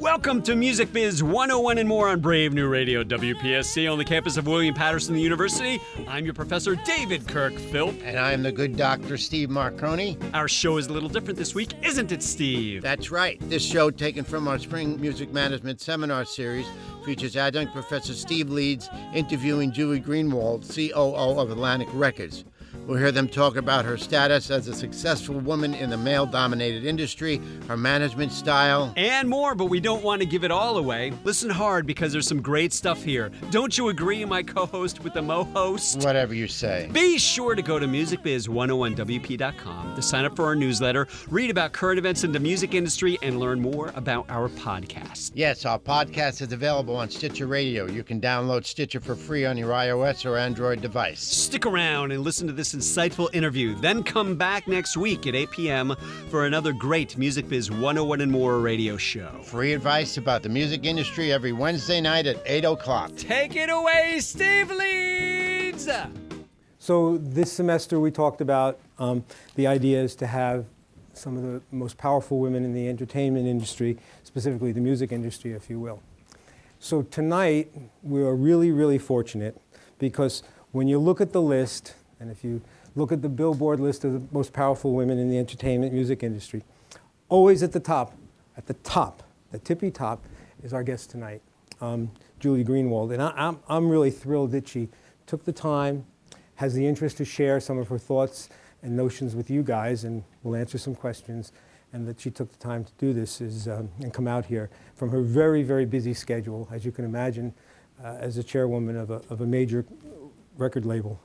Welcome to Music Biz 101 and more on Brave New Radio WPSC on the campus of William Paterson University. I'm your professor, David Kirk Philp. And I'm the good doctor, Steve Marcone. Our show is a little different this week, isn't it, Steve? That's right. This show, taken from our spring music management seminar series, features adjunct professor Steve Leeds interviewing Julie Greenwald, COO of Atlantic Records. We'll hear them talk about her status as a successful woman in the male dominated industry, her management style, and more, but we don't want to give it all away. Listen hard because there's some great stuff here. Don't you agree, my co host with the Mo host? Whatever you say. Be sure to go to musicbiz101wp.com to sign up for our newsletter, read about current events in the music industry, and learn more about our podcast. Yes, our podcast is available on Stitcher Radio. You can download Stitcher for free on your iOS or Android device. Stick around and listen to this insightful interview. Then come back next week at 8 p.m. for another great Music Biz 101 and More radio show. Free advice about the music industry every Wednesday night at 8 o'clock. Take it away, Steve Leeds! So this semester we talked about um, the idea is to have some of the most powerful women in the entertainment industry, specifically the music industry, if you will. So tonight we are really, really fortunate because when you look at the list, and if you look at the Billboard list of the most powerful women in the entertainment music industry, always at the top, at the top, the tippy top, is our guest tonight, um, Julie Greenwald. And I, I'm, I'm really thrilled that she took the time, has the interest to share some of her thoughts and notions with you guys, and we'll answer some questions. And that she took the time to do this is, um, and come out here from her very, very busy schedule, as you can imagine, uh, as a chairwoman of a, of a major record label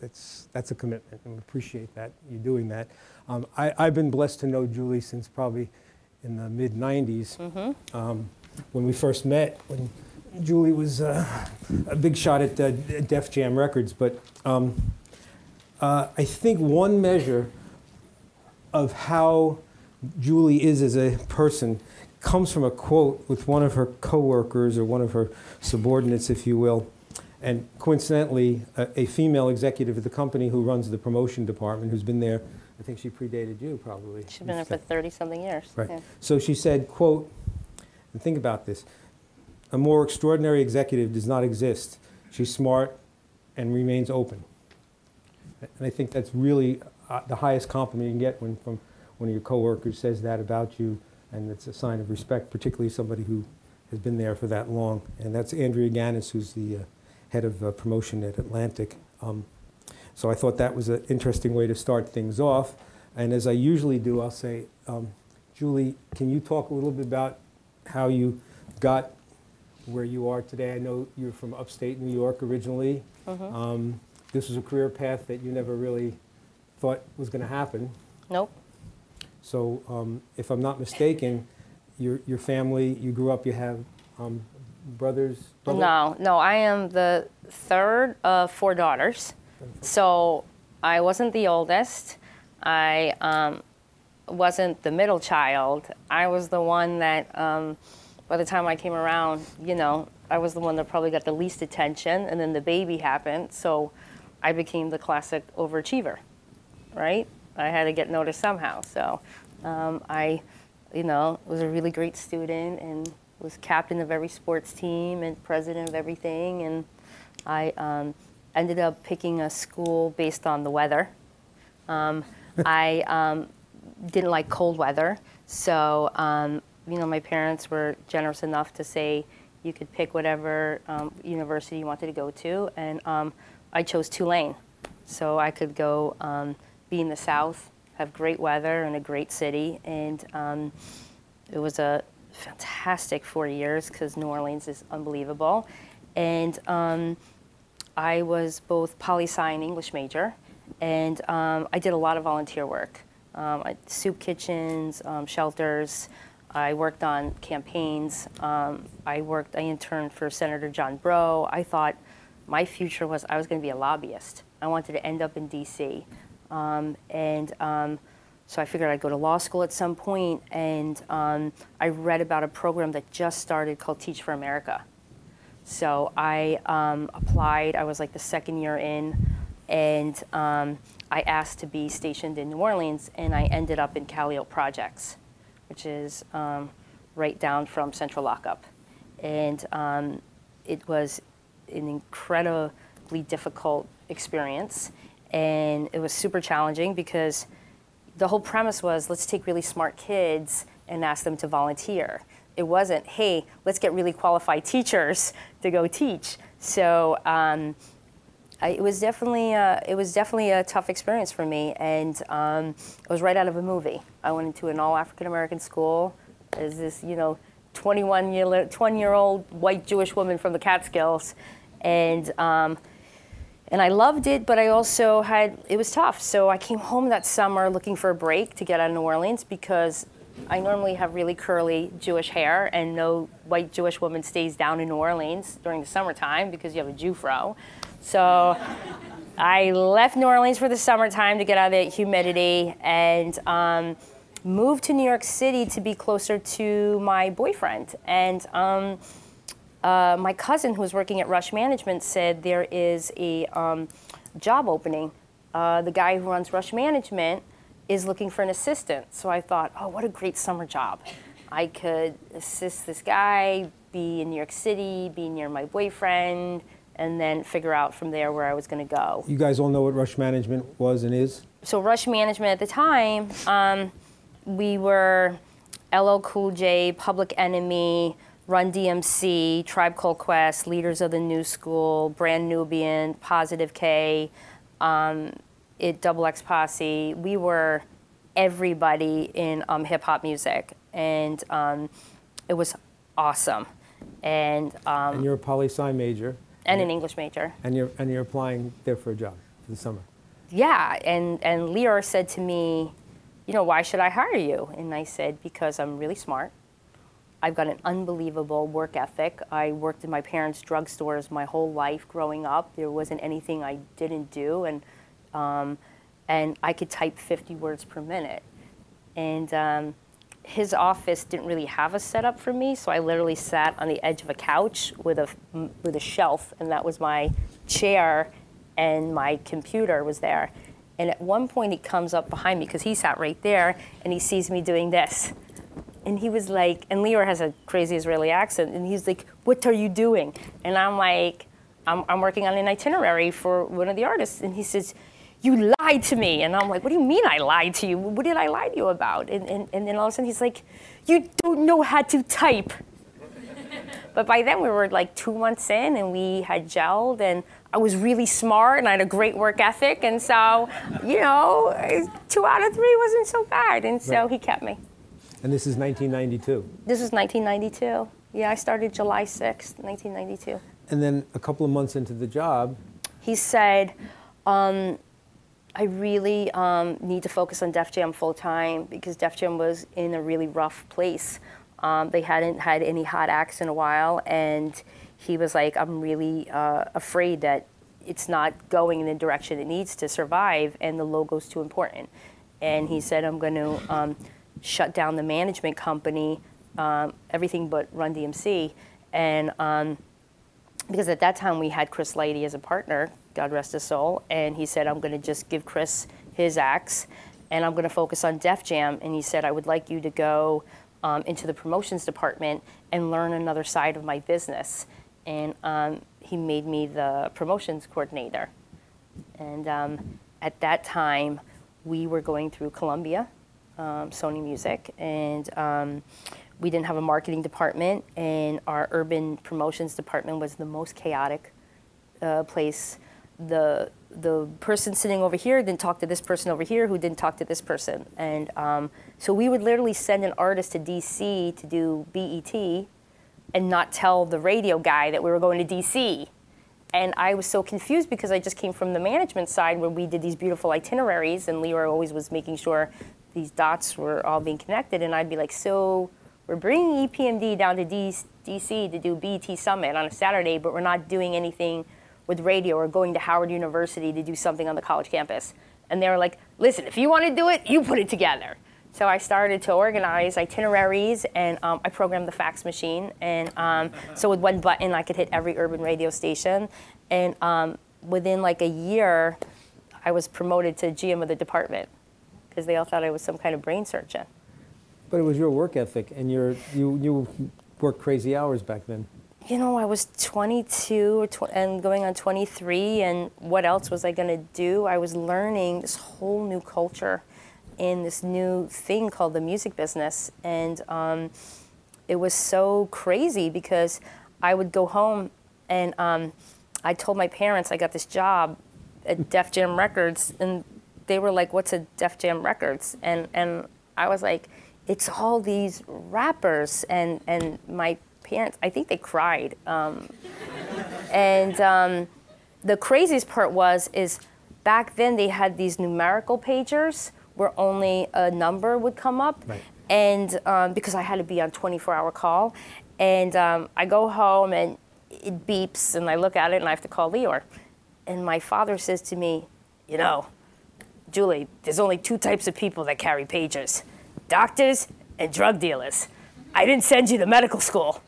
that's, that's a commitment, and we appreciate that, you doing that. Um, I, I've been blessed to know Julie since probably in the mid 90s. Mm-hmm. Um, when we first met, when Julie was uh, a big shot at uh, Def Jam Records, but um, uh, I think one measure of how Julie is as a person comes from a quote with one of her coworkers or one of her subordinates, if you will. And coincidentally, a, a, female executive at the company who runs the promotion department, who's been there, I think she predated you probably. She's been there for 30 something years. Right. Yeah. So she said, quote, and think about this, a more extraordinary executive does not exist. She's smart and remains open. And I think that's really uh, the highest compliment you can get when from one of your coworkers says that about you, and it's a sign of respect, particularly somebody who has been there for that long. And that's Andrea Ganis, who's the uh, head of uh, promotion at Atlantic. Um, so I thought that was an interesting way to start things off. And as I usually do, I'll say, um, Julie, can you talk a little bit about how you got where you are today? I know you're from upstate New York originally. Mm-hmm. Um, this was a career path that you never really thought was going to happen. Nope. So, um, if I'm not mistaken, your, your family, you grew up, you have um, brothers? Brother? No, no, I am the third of four daughters. So I wasn't the oldest. I um, wasn't the middle child. I was the one that, um, by the time I came around, you know, I was the one that probably got the least attention, and then the baby happened. So I became the classic overachiever, right? I had to get noticed somehow. So um, I, you know, was a really great student and was captain of every sports team and president of everything. And I um, ended up picking a school based on the weather. Um, I um, didn't like cold weather, so um, you know my parents were generous enough to say you could pick whatever um, university you wanted to go to, and um, I chose Tulane, so I could go be in the South, have great weather and a great city, and it was a fantastic four years because New Orleans is unbelievable. And um, I was both poli sci and English major, and um, I did a lot of volunteer work. Um, soup kitchens, um, shelters. I worked on campaigns. Um, I worked. I interned for Senator John Breaux. I thought my future was I was going to be a lobbyist. I wanted to end up in D.C. Um, and so I figured I'd go to law school at some point, and um, I read about a program that just started called Teach for America. So I um, applied. I was like the second year in, and um, I asked to be stationed in New Orleans, and I ended up in Calliope Projects, which is um, right down from Central Lockup. And um, it was an incredibly difficult experience. And it was super challenging because the whole premise was let's take really smart kids and ask them to volunteer. It wasn't, hey, let's get really qualified teachers to go teach. So um, I, it was definitely uh, it was definitely a tough experience for me, and um, it was right out of a movie. I went into an all African American school as this you know 21 year 20 year old white Jewish woman from the Catskills, and um, and I loved it, but I also had it was tough. So I came home that summer looking for a break to get out of New Orleans because I normally have really curly Jewish hair, and no white Jewish woman stays down in New Orleans during the summertime because you have a Jew fro. So I left New Orleans for the summertime to get out of the humidity and um, moved to New York City to be closer to my boyfriend. And um, uh, my cousin, who was working at Rush Management, said there is a um, job opening. Uh, the guy who runs Rush Management is looking for an assistant. So I thought, oh, what a great summer job. I could assist this guy, be in New York City, be near my boyfriend, and then figure out from there where I was going to go. You guys all know what Rush Management was and is? So, Rush Management at the time, um, we were LL Cool J, Public Enemy, Run DMC, Tribe Called Quest, Leaders of the New School, Brand Nubian, Positive K, um, it Double X Posse. We were everybody in um, hip hop music, and um, it was awesome. And, um, and you're a poli sci major and an English major. And you're and you're applying there for a job for the summer. Yeah, and and Lyor said to me, you know, why should I hire you? And I said because I'm really smart. I've got an unbelievable work ethic. I worked in my parents' drugstores my whole life growing up. There wasn't anything I didn't do, and um, and I could type 50 words per minute. And um, his office didn't really have a setup for me, so I literally sat on the edge of a couch with a with a shelf, and that was my chair, and my computer was there. And at one point, he comes up behind me because he sat right there, and he sees me doing this, and he was like, and Lyor has a crazy Israeli accent, and he's like, "What are you doing?" And I'm like, "I'm, I'm working on an itinerary for one of the artists," and he says you lied to me. And I'm like, what do you mean I lied to you? What did I lie to you about? And, and, and then all of a sudden he's like, you don't know how to type. but by then we were like two months in and we had gelled and I was really smart and I had a great work ethic. And so, you know, two out of three wasn't so bad. And so right. he kept me. And this is 1992. This is 1992. Yeah, I started July 6th, 1992. And then a couple of months into the job, he said, um, I really um, need to focus on Def Jam full time because Def Jam was in a really rough place. Um, they hadn't had any hot acts in a while, and he was like, I'm really uh, afraid that it's not going in the direction it needs to survive, and the logo's too important. And he said, I'm going to um, shut down the management company, um, everything but Run DMC. And um, because at that time we had Chris Lighty as a partner, God rest his soul, and he said, I'm going to just give Chris his axe and I'm going to focus on Def Jam. And he said, I would like you to go um, into the promotions department and learn another side of my business. And um, he made me the promotions coordinator. And um, at that time, we were going through Columbia, um, Sony Music, and um, we didn't have a marketing department, and our urban promotions department was the most chaotic uh, place. The the person sitting over here didn't talk to this person over here who didn't talk to this person. And um, so we would literally send an artist to dc to do bet and not tell the radio guy that we were going to dc and i was so confused because i just came from the management side where we did these beautiful itineraries and Lyor always was making sure these dots were all being connected and i'd be like so we're bringing epmd down to dc to do bet summit on a saturday but we're not doing anything with radio or going to Howard University to do something on the college campus. And they were like, listen, if you want to do it, you put it together. So I started to organize itineraries and um, I programmed the fax machine. And um, so with one button, I could hit every urban radio station. And um, within like a year, I was promoted to GM of the department because they all thought I was some kind of brain surgeon. But it was your work ethic, and your you you worked crazy hours back then. You know, I was 22 or tw- and going on 23, and what else was I going to do? I was learning this whole new culture in this new thing called the music business, and um, it was so crazy because I would go home and um, I told my parents I got this job at Def Jam Records, and they were like, "What's a Def Jam Records?" And and I was like, "It's all these rappers." And and my parents, I think they cried. Um, and um, the craziest part was is back then they had these numerical pagers where only a number would come up. Right. And um, because I had to be on 24 hour call, and um, I go home and it beeps, and I look at it and I have to call Lyor. And my father says to me, You know, Julie, there's only two types of people that carry pagers doctors and drug dealers. I didn't send you to medical school.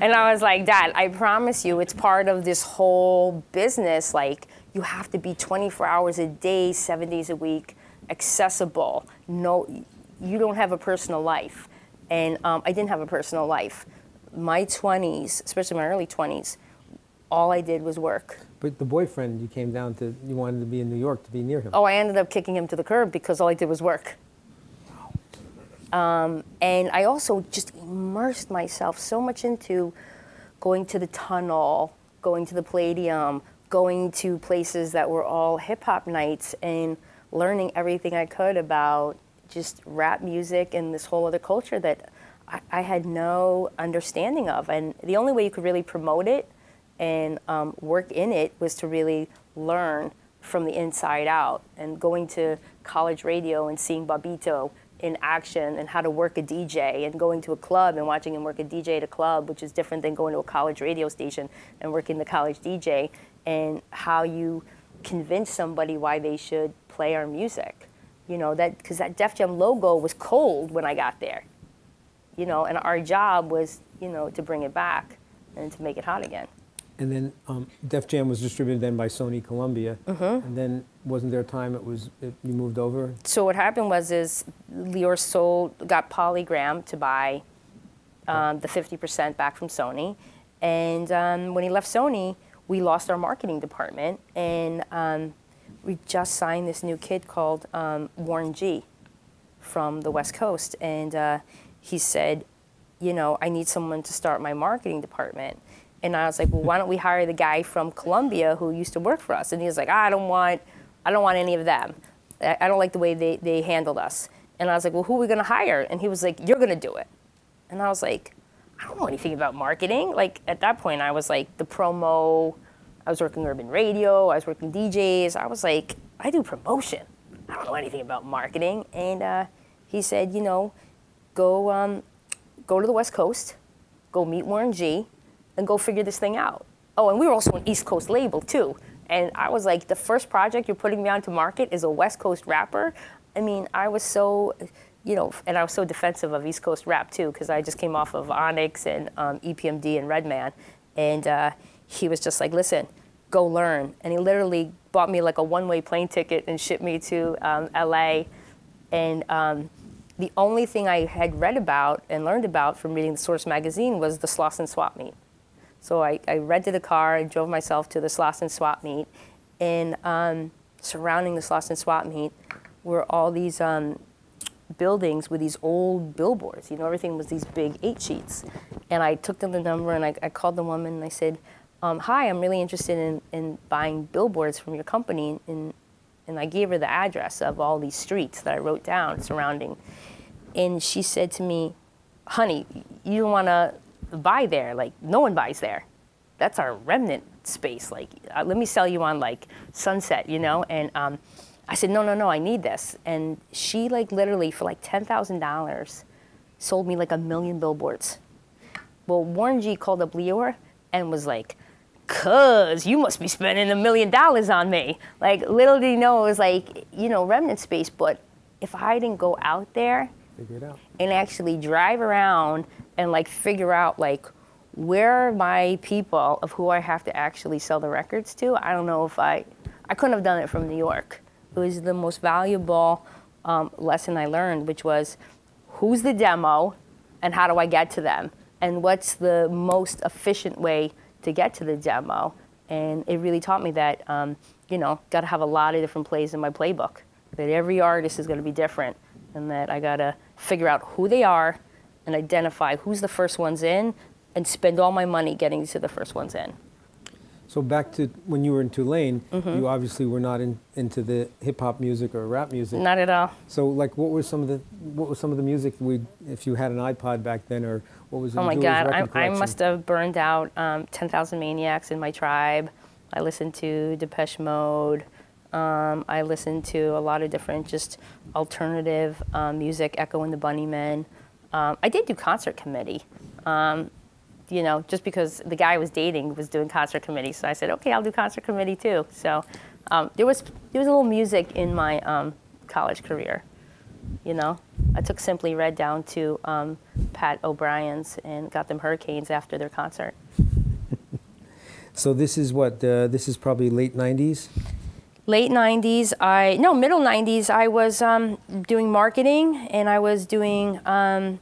And I was like, Dad, I promise you, it's part of this whole business. Like, you have to be 24 hours a day, seven days a week, accessible. No, you don't have a personal life. And um, I didn't have a personal life. My 20s, especially my early 20s, all I did was work. But the boyfriend, you came down to, you wanted to be in New York to be near him. Oh, I ended up kicking him to the curb because all I did was work. Um, and I also just immersed myself so much into going to the tunnel, going to the Palladium, going to places that were all hip hop nights, and learning everything I could about just rap music and this whole other culture that I, I had no understanding of. And the only way you could really promote it and um, work in it was to really learn from the inside out. And going to college radio and seeing Babito in action and how to work a DJ and going to a club and watching him work a DJ at a club, which is different than going to a college radio station and working the college DJ, and how you convince somebody why they should play our music. You know, that because that Def Jam logo was cold when I got there. You know, and our job was, you know, to bring it back and to make it hot again. And then um, Def Jam was distributed then by Sony Columbia. Mm-hmm. And then wasn't there a time it was it, you moved over? So what happened was is Lyor sold got Polygram to buy um, the 50% back from Sony, and um, when he left Sony, we lost our marketing department, and um, we just signed this new kid called um, Warren G from the West Coast, and uh, he said, you know, I need someone to start my marketing department. And I was like, well, why don't we hire the guy from Columbia who used to work for us? And he was like, I don't want, I don't want any of them. I don't like the way they, they handled us. And I was like, well, who are we going to hire? And he was like, you're going to do it. And I was like, I don't know anything about marketing. Like at that point, I was like the promo. I was working urban radio. I was working DJs. I was like, I do promotion. I don't know anything about marketing. And uh, he said, you know, go um, go to the West Coast, go meet Warren G, and go figure this thing out. Oh, and we were also an East Coast label too. And I was like, the first project you're putting me on to market is a West Coast rapper. I mean, I was so, you know, and I was so defensive of East Coast rap too, because I just came off of Onyx and um, EPMD and Redman. And uh, he was just like, listen, go learn. And he literally bought me like a one way plane ticket and shipped me to um, LA. And um, the only thing I had read about and learned about from reading the Source magazine was the Slauson Swap Meet. So I, I rented a car and drove myself to the Slauson Swap Meet. And um, surrounding the Slauson Swap Meet were all these um, buildings with these old billboards. You know, everything was these big eight sheets. And I took them the number and I, I called the woman and I said, um, Hi, I'm really interested in, in buying billboards from your company. And, and I gave her the address of all these streets that I wrote down surrounding. And she said to me, Honey, you don't want to buy there. Like, no one buys there. That's our remnant space. Like, uh, let me sell you on like Sunset, you know? And um, I said, no, no, no, I need this. And she like literally for like $10,000 sold me like a million billboards. Well, Warren G called up Lyor and was like, cuz you must be spending a million dollars on me. Like little did he know it was like, you know, remnant space. But if I didn't go out there Figure it out. and actually drive around and like figure out like where are my people of who I have to actually sell the records to. I don't know if I, I couldn't have done it from New York. It was the most valuable um, lesson I learned, which was who's the demo and how do I get to them? And what's the most efficient way to get to the demo? And it really taught me that, um, you know, got to have a lot of different plays in my playbook. That every artist is going to be different, and that I got to figure out who they are and identify who's the first ones in and spend all my money getting to the first ones in. So back to when you were in Tulane, Mm-hmm. you obviously were not in, into the hip hop music or rap music. Not at all. So like, what were some of the what was some of the music we if you had an iPod back then, or what was? Oh my God, I, I must have burned out um, 10,000 Maniacs in my tribe. I listened to Depeche Mode. Um, I listened to a lot of different just alternative um, music, Echo and the Bunnymen. Um, I did do concert committee, um, you know, just because the guy I was dating was doing concert committee. So I said, okay, I'll do concert committee too. So um, there, was, there was a little music in my um, college career you know. I took Simply Red down to Pat O'Brien's and got them Hurricanes after their concert. So this is what uh, this is probably late '90s. Late 90s, I, no, middle 90s, I was um, doing marketing and I was doing, um,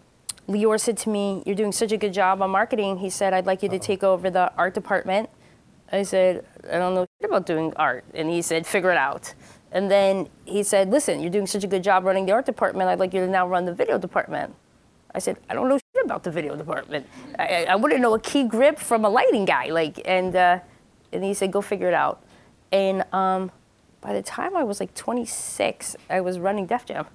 Lyor said to me, You're doing such a good job on marketing. He said, I'd like you to take over the art department. I said, I don't know shit about doing art. And he said, Figure it out. And then he said, Listen, you're doing such a good job running the art department. I'd like you to now run the video department. I said, I don't know shit about the video department. I, I- I wouldn't know a key grip from a lighting guy. Like, and, uh, and he said, Go figure it out. And um, by the time I was like 26, I was running Def Jam.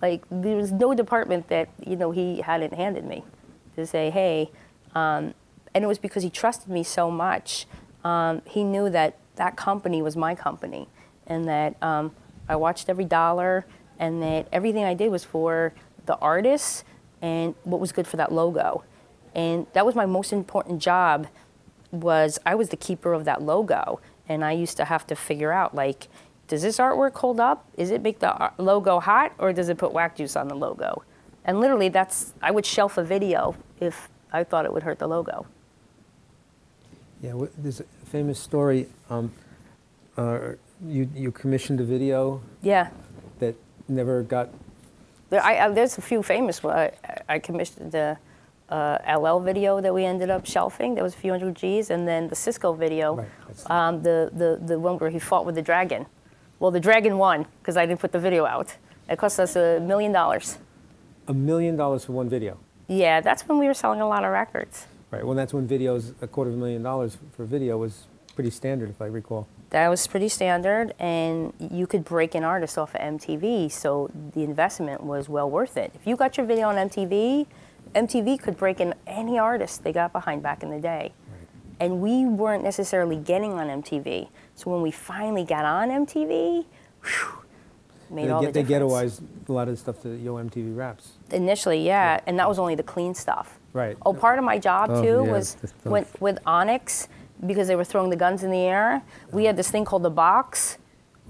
Like there was no department that you know he hadn't handed me to say, hey, um, and it was because he trusted me so much. Um, he knew that that company was my company, and that um, I watched every dollar, and that everything I did was for the artists and what was good for that logo, and that was my most important job was I was the keeper of that logo, and I used to have to figure out like, does this artwork hold up? Is it make the logo hot, or does it put whack juice on the logo? And literally, that's I would shelf a video if I thought it would hurt the logo. Yeah, there's a famous story. Um, uh, you you commissioned a video Yeah, that never got. there, I, I, there's a few famous. one. I, I commissioned the uh, LL video that we ended up shelving. That was a few hundred G's, and then the Sisqó video, Right, um, the, the the one where he fought with the dragon. Well, the dragon won because I didn't put the video out. It cost us a million dollars. A million dollars for one video. Yeah, that's when we were selling a lot of records. Right. Well, that's when videos a quarter of a million dollars for video was pretty standard, if I recall. That was pretty standard, and you could break an artist off of MTV, so the investment was well worth it. If you got your video on MTV, MTV could break in any artist they got behind back in the day. And we weren't necessarily getting on MTV. So when we finally got on MTV, whew, made they, all get, the they difference. ghettoized a lot of the stuff that Yo MTV raps. Initially, yeah, and that was only the clean stuff. Right. Oh, part of my job Oh, too yeah, was when, with Onyx because they were throwing the guns in the air. We uh-huh. had this thing called the Box,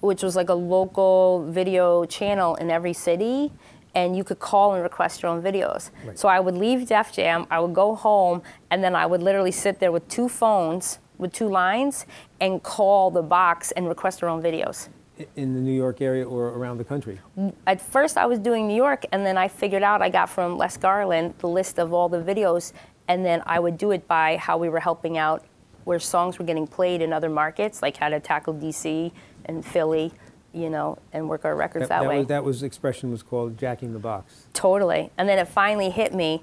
which was like a local video channel in every city, and you could call and request your own videos. Right. So I would leave Def Jam, I would go home, and then I would literally sit there with two phones with two lines and call the Box and request their own videos. In the New York area or around the country. Mm, at first I was doing New York, and then I figured out I got from Les Garland the list of all the videos, and then I would do it by how we were helping out where songs were getting played in other markets, like how to tackle DC and Philly, you know, and work our records that, way. was, that was expression was called jacking the box. Totally. And then it finally hit me.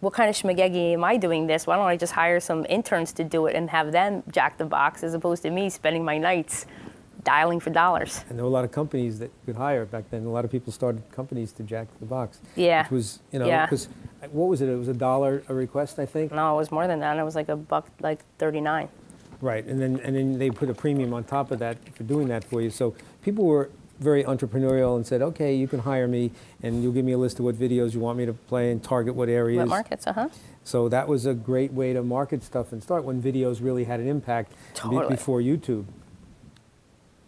What kind of schmagegi am I doing this? Why don't I just hire some interns to do it and have them jack the box as opposed to me spending my nights dialing for dollars? And there were a lot of companies that could hire back then. A lot of people started companies to jack the box. Yeah. Which was, you know, Yeah. because uh, what was it? It was a dollar a request, I think. No, it was more than that. It was like a buck, like 39. Right, and then and then they put a premium on top of that for doing that for you. So people were very entrepreneurial and said, okay, you can hire me, and you'll give me a list of what videos you want me to play and target what areas. What markets? Uh huh. So that was a great way to market stuff and start when videos really had an impact be- Totally. before YouTube.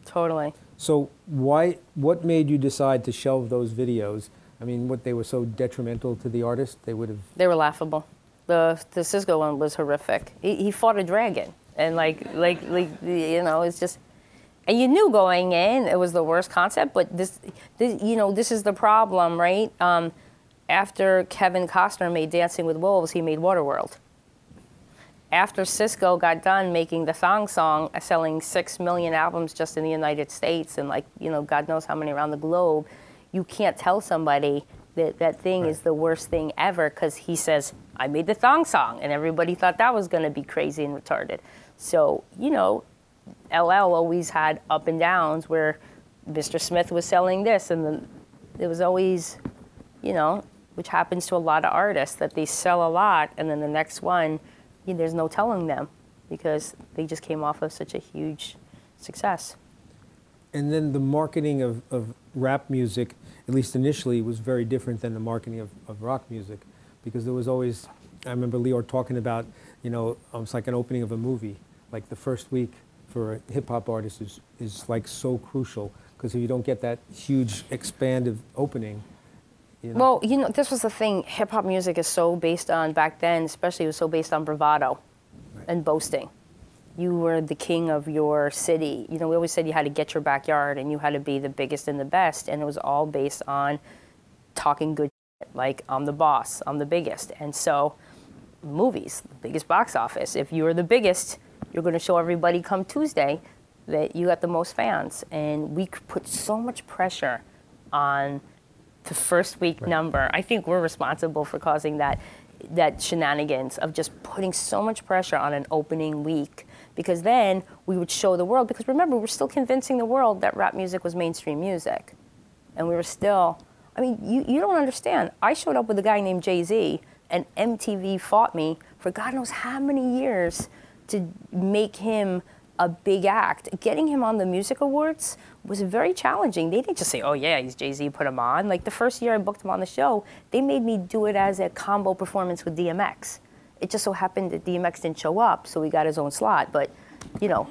Totally. So why? What made you decide to shelve those videos? I mean, what they were so detrimental to the artist? They would have. They were laughable. The the Sisqó one was horrific. He, he fought a dragon, and like like like you know, it's just and you knew going in it was the worst concept. But this, this you know, this is the problem, right? Um, after Kevin Costner made Dancing with Wolves, he made Waterworld. After Sisqó got done making the Thong Song, uh, selling six million albums just in the United States and like you know God knows how many around the globe, you can't tell somebody that that thing right. is the worst thing ever because he says I made the Thong Song and everybody thought that was going to be crazy and retarded. So you know, LL always had up and downs where Mr. Smith was selling this and then it was always, you know, which happens to a lot of artists that they sell a lot and then the next one you know, there's no telling them because they just came off of such a huge success and then the marketing of, of rap music at least initially was very different than the marketing of, of rock music because there was always i remember Lyor talking about you know um, it's like an opening of a movie like the first week for a hip-hop artist is, is like so crucial because if you don't get that huge expanded opening you know? Well, you know, this was the thing. Hip hop music is so based on back then, especially, it was so based on bravado right. and boasting. You were the king of your city. You know, we always said you had to get your backyard and you had to be the biggest and the best, and it was all based on talking good, shit, like I'm the boss, I'm the biggest. And so, movies, the biggest box office. If you're the biggest, you're going to show everybody come Tuesday that you got the most fans, and we put so much pressure on the first week right. number. I think we're responsible for causing that that shenanigans of just putting so much pressure on an opening week. Because then we would show the world. Because remember we're still convincing the world that rap music was mainstream music. And we were still i mean you, you don't understand. I showed up with a guy named jay-z and mtv fought me for god knows how many years to make him a big act. Getting him on the music awards was very challenging. They didn't just say, "Oh yeah, he's Jay Z, put him on." Like the first year I booked him on the show, they made me do it as a combo performance with DMX. It just so happened that DMX didn't show up, so he got his own slot. But, you know,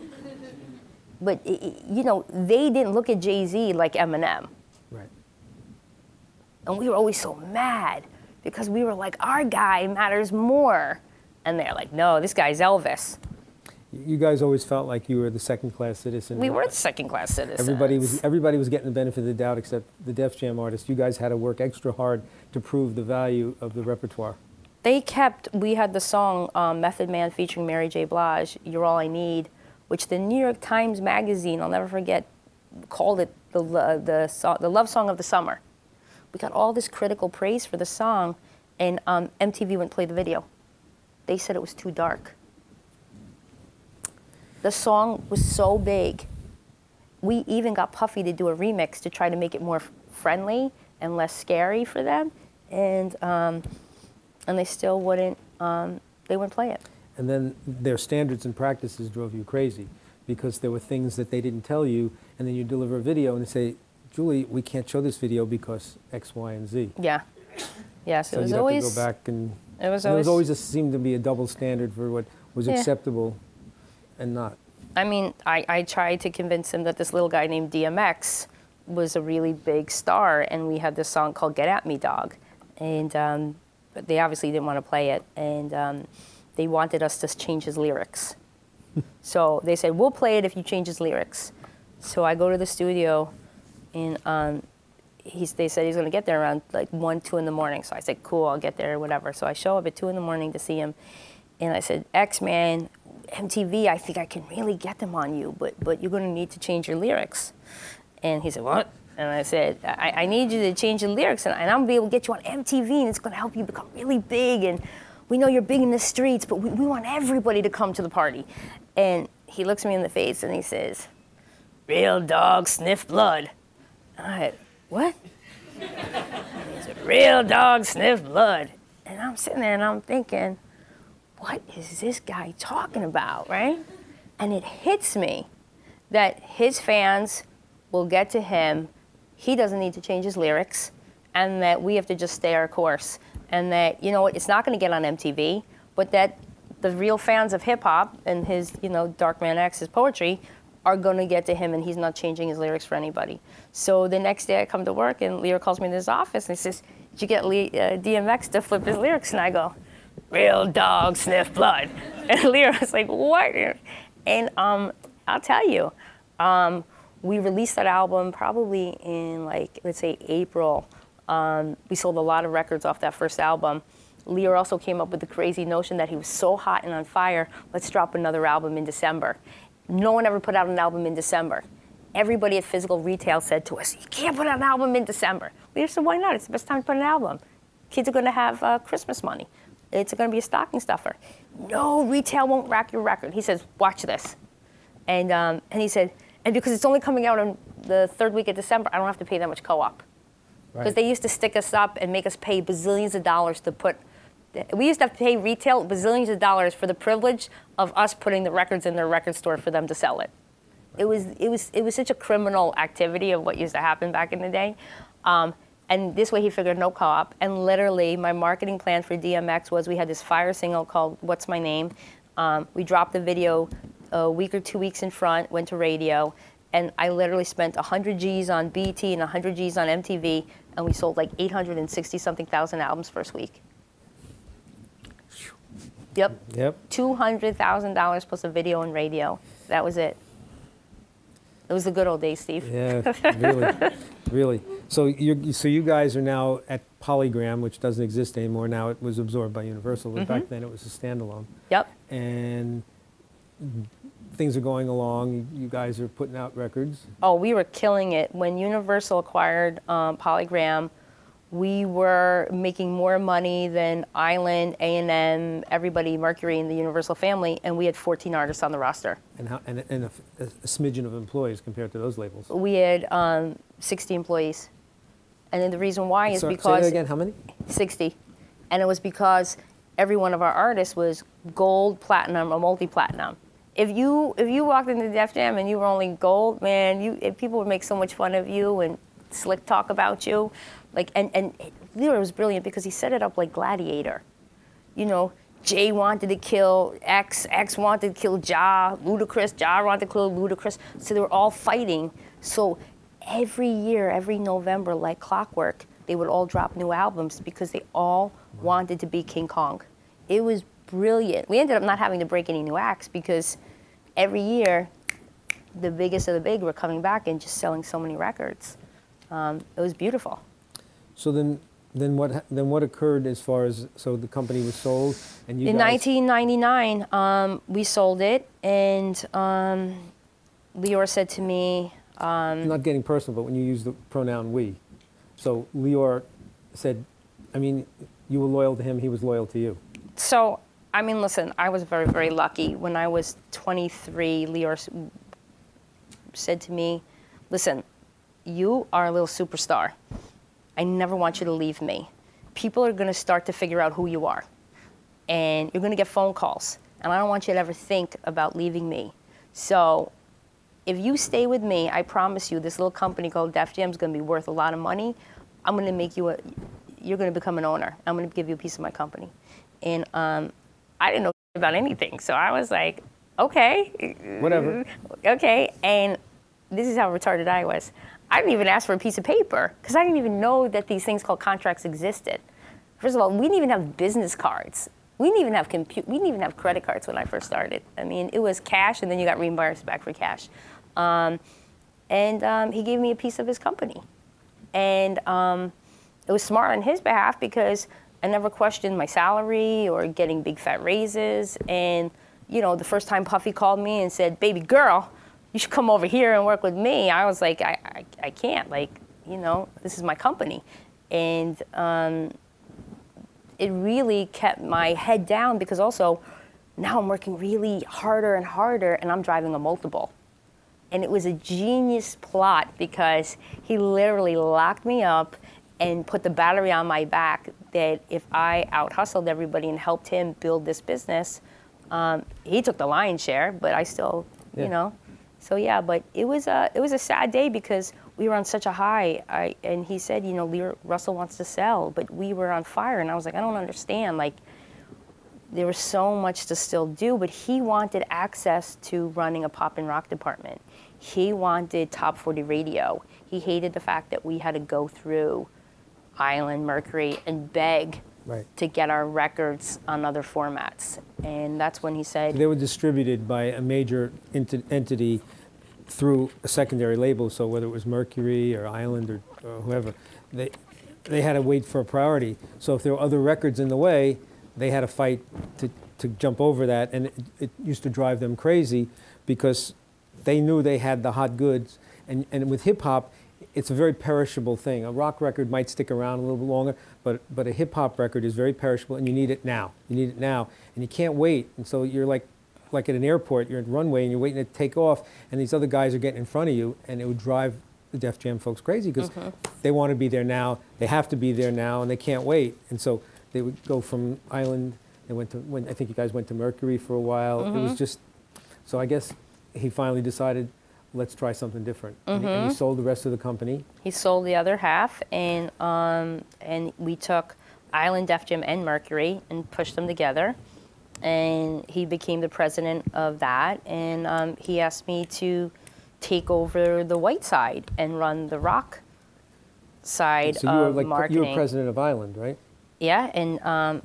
but you know, they didn't look at Jay Z like Eminem. Right. And we were always so mad because we were like, our guy matters more, and they're like, no, this guy's Elvis you guys always felt like you were the second class citizen. We were the second class citizens. Everybody was everybody was getting the benefit of the doubt except the Def Jam artists. You guys had to work extra hard to prove the value of the repertoire. They kept. We had the song um, "Method Man" featuring Mary J. Blige, "You're All I Need," which the New York Times Magazine, I'll never forget, called it the the the love song of the summer. We got all this critical praise for the song, and um, MTV wouldn't play the video. They said it was too dark the song was so big. We even got Puffy to do a remix to try to make it more friendly and less scary for them, and um, and they still wouldn't um, they wouldn't play it. And then their standards and practices drove you crazy because there were things that they didn't tell you, and then you deliver a video and they say, Julie, we can't show this video because X, Y, and Z. Yeah. Yes, so it was you'd always. Have to go back and. It was always. There was always a, seemed to be a double standard for what was yeah. acceptable and not? I mean, I, I tried to convince him that this little guy named DMX was a really big star, and we had this song called "Get at Me, Dog," and um, but they obviously didn't want to play it, and um, they wanted us to change his lyrics. so they said, "We'll play it if you change his lyrics." So I go to the studio, and um, he's, they said he's going to get there around like one, two in the morning. So I said, "Cool, I'll get there, whatever." So I show up at two in the morning to see him, and I said, "X Man, MTV, I think I can really get them on you, but but you're going to need to change your lyrics." And he said, "What?" And I said, I, I need you to change your lyrics, and, and I'm going to be able to get you on MTV, and it's going to help you become really big. And we know you're big in the streets, but we, we want everybody to come to the party. And he looks me in the face and he says, Real dogs sniff blood. I said, What? he said, Real dogs sniff blood. And I'm sitting there and I'm thinking, what is this guy talking about, right? And it hits me that his fans will get to him, he doesn't need to change his lyrics, and that we have to just stay our course. And that, you know, it's not going to get on MTV, but that the real fans of hip hop and his, you know, Darkman X, his poetry, are going to get to him and he's not changing his lyrics for anybody. So the next day I come to work and Leo calls me in his office and he says, Did you get Lee, uh, DMX to flip his lyrics? And I go, real dog sniff blood. And Lyor was like, what? And um, I'll tell you, Um, we released that album probably in like let's say April. Um, we sold a lot of records off that first album. Lyor also came up with the crazy notion that he was so hot and on fire, let's drop another album in December. No one ever put out an album in December. Everybody at physical retail said to us, You can't put out an album in December. We said, Why not? It's the best time to put an album. Kids are going to have uh, Christmas money. It's going to be a stocking stuffer. No, retail won't rack your record. He says, Watch this. And, um, and he said, And because it's only coming out in the third week of December, I don't have to pay that much co op. Because Right. they used to stick us up and make us pay bazillions of dollars to put. We used to have to pay retail bazillions of dollars for the privilege of us putting the records in their record store for them to sell it. It was it was it was such a criminal activity of what used to happen back in the day. Um, and this way he figured no co-op. And literally, my marketing plan for DMX was we had this fire single called "What's My Name." Um, we dropped the video a week or two weeks in front, went to radio, and I literally spent 100 G's on BT and 100 G's on MTV, and we sold like 860 something thousand albums first week. Yep, Yep. two hundred thousand dollars plus a video and radio. That was it. It was the good old days, Steve. Yeah, really, really. So you so you guys are now at Polygram, which doesn't exist anymore. Now it was absorbed by Universal, but back then it was a standalone. Yep. And things are going along. You guys are putting out records. Oh, we were killing it when Universal acquired um, Polygram. We were making more money than Island, A and M, everybody, Mercury, and the Universal family, and we had 14 artists on the roster. And, how, and, and a, a smidgen of employees compared to those labels. We had um, 60 employees, and then the reason why is So- say because that again. How many? 60. And it was because every one of our artists was gold, platinum, or multi-platinum. If you if you walked into Def Jam and you were only gold, man, you people would make so much fun of you and slick talk about you. Like and and Leo was brilliant because he set it up like Gladiator. You know, Jay wanted to kill X, X wanted to kill Ja, Ludacris, Ja wanted to kill Ludacris. So they were all fighting. So every year, every November, like clockwork, they would all drop new albums because they all wanted to be King Kong. It was brilliant. We ended up not having to break any new acts because every year, the biggest of the big were coming back and just selling so many records. Um, it was beautiful. So then, then what? Then what occurred as far as so the company was sold and you In guys 1999, um, we sold it, and um, Lyor said to me, I'm not getting personal, but when you use the pronoun we, so Lyor said, I mean, you were loyal to him, he was loyal to you. So, I mean, listen, I was very, very lucky. When I was 23, Lyor said to me, Listen, you are a little superstar. I never want you to leave me. People are going to start to figure out who you are, and you're going to get phone calls. And I don't want you to ever think about leaving me. So, if you stay with me, I promise you, this little company called Def Jam is going to be worth a lot of money. I'm going to make you a, you're going to become an owner. I'm going to give you a piece of my company. And um, I didn't know about anything. So I was like, okay. Whatever. Okay. And this is how retarded I was. I didn't even ask for a piece of paper because I didn't even know that these things called contracts existed. First of all, we didn't even have business cards. We didn't even have compu- We didn't even have credit cards when I first started. I mean, it was cash, and then you got reimbursed back for cash. Um, and um, he gave me a piece of his company, and um, it was smart on his behalf because I never questioned my salary or getting big fat raises. And you know, the first time Puffy called me and said, "Baby girl, you should come over here and work with me," I was like, "I, I, I can't. Like, you know, this is my company," and um, it really kept my head down because also now I'm working really harder and harder, and I'm driving a multiple. And it was a genius plot because he literally locked me up and put the battery on my back that if I out hustled everybody and helped him build this business, um, he took the lion's share, but I still, Yeah. you know. So yeah, but it was a it was a sad day because we were on such a high. I, and he said, you know, Russell wants to sell, but we were on fire, and I was like, I don't understand. Like, there was so much to still do, but he wanted access to running a pop and rock department. He wanted top 40 radio. He hated the fact that we had to go through Island, Mercury, and beg Right. to get our records on other formats. And that's when he said, They were distributed by a major enti- entity through a secondary label. So whether it was Mercury or Island or, or whoever, they they had to wait for a priority. So if there were other records in the way, they had to fight to, to jump over that, and it, it used to drive them crazy because they knew they had the hot goods. And, and with hip hop, it's a very perishable thing. A rock record might stick around a little bit longer, but, but a hip hop record is very perishable, and you need it now. You need it now, and you can't wait. And so you're like, like at an airport, you're at runway, and you're waiting to take off, and these other guys are getting in front of you, and it would drive the Def Jam folks crazy because uh-huh. they want to be there now, they have to be there now, and they can't wait. And so they would go from Island. They went to. When, I think you guys went to Mercury for a while. It was mm-hmm. just. So I guess he finally decided, let's try something different. And he- And he mm-hmm. sold the rest of the company. He sold the other half, and um, and we took Island Def Jam and Mercury and pushed them together. And he became the president of that, and um, he asked me to take over the white side and run the rock side of marketing So you were of like marketing. you were president of Island, right? Yeah, and um,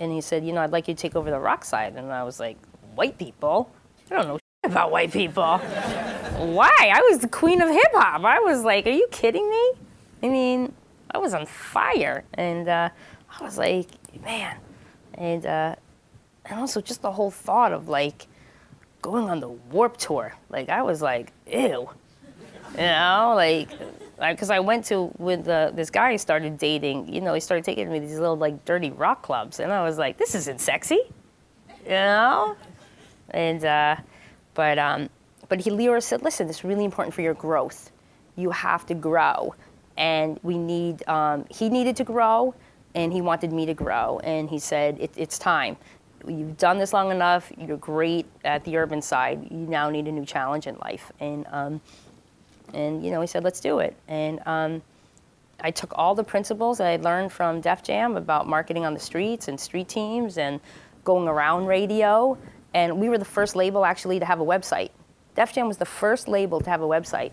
and he said, you know, I'd like you to take over the rock side, and I was like, white people? I don't know about white people. Why? I was the queen of hip hop. I was like, are you kidding me? I mean, I was on fire, and uh, I was like, man, and uh, and also just the whole thought of like going on the Warped Tour. Like I was like, ew, you know, like because I went to with this guy I started dating. You know, he started taking me to these little like dirty rock clubs, and I was like, this isn't sexy, you know. And uh, but um, but he Lyor said, listen, this is really important for your growth. You have to grow, and we need. Um, he needed to grow, and he wanted me to grow, and he said, it, it's time. You've done this long enough. You're great at the urban side. You now need a new challenge in life, and um, and you know he said let's do it and um, i took all the principles that i learned from def jam about marketing on the streets and street teams and going around radio and we were the first label actually to have a website def jam was the first label to have a website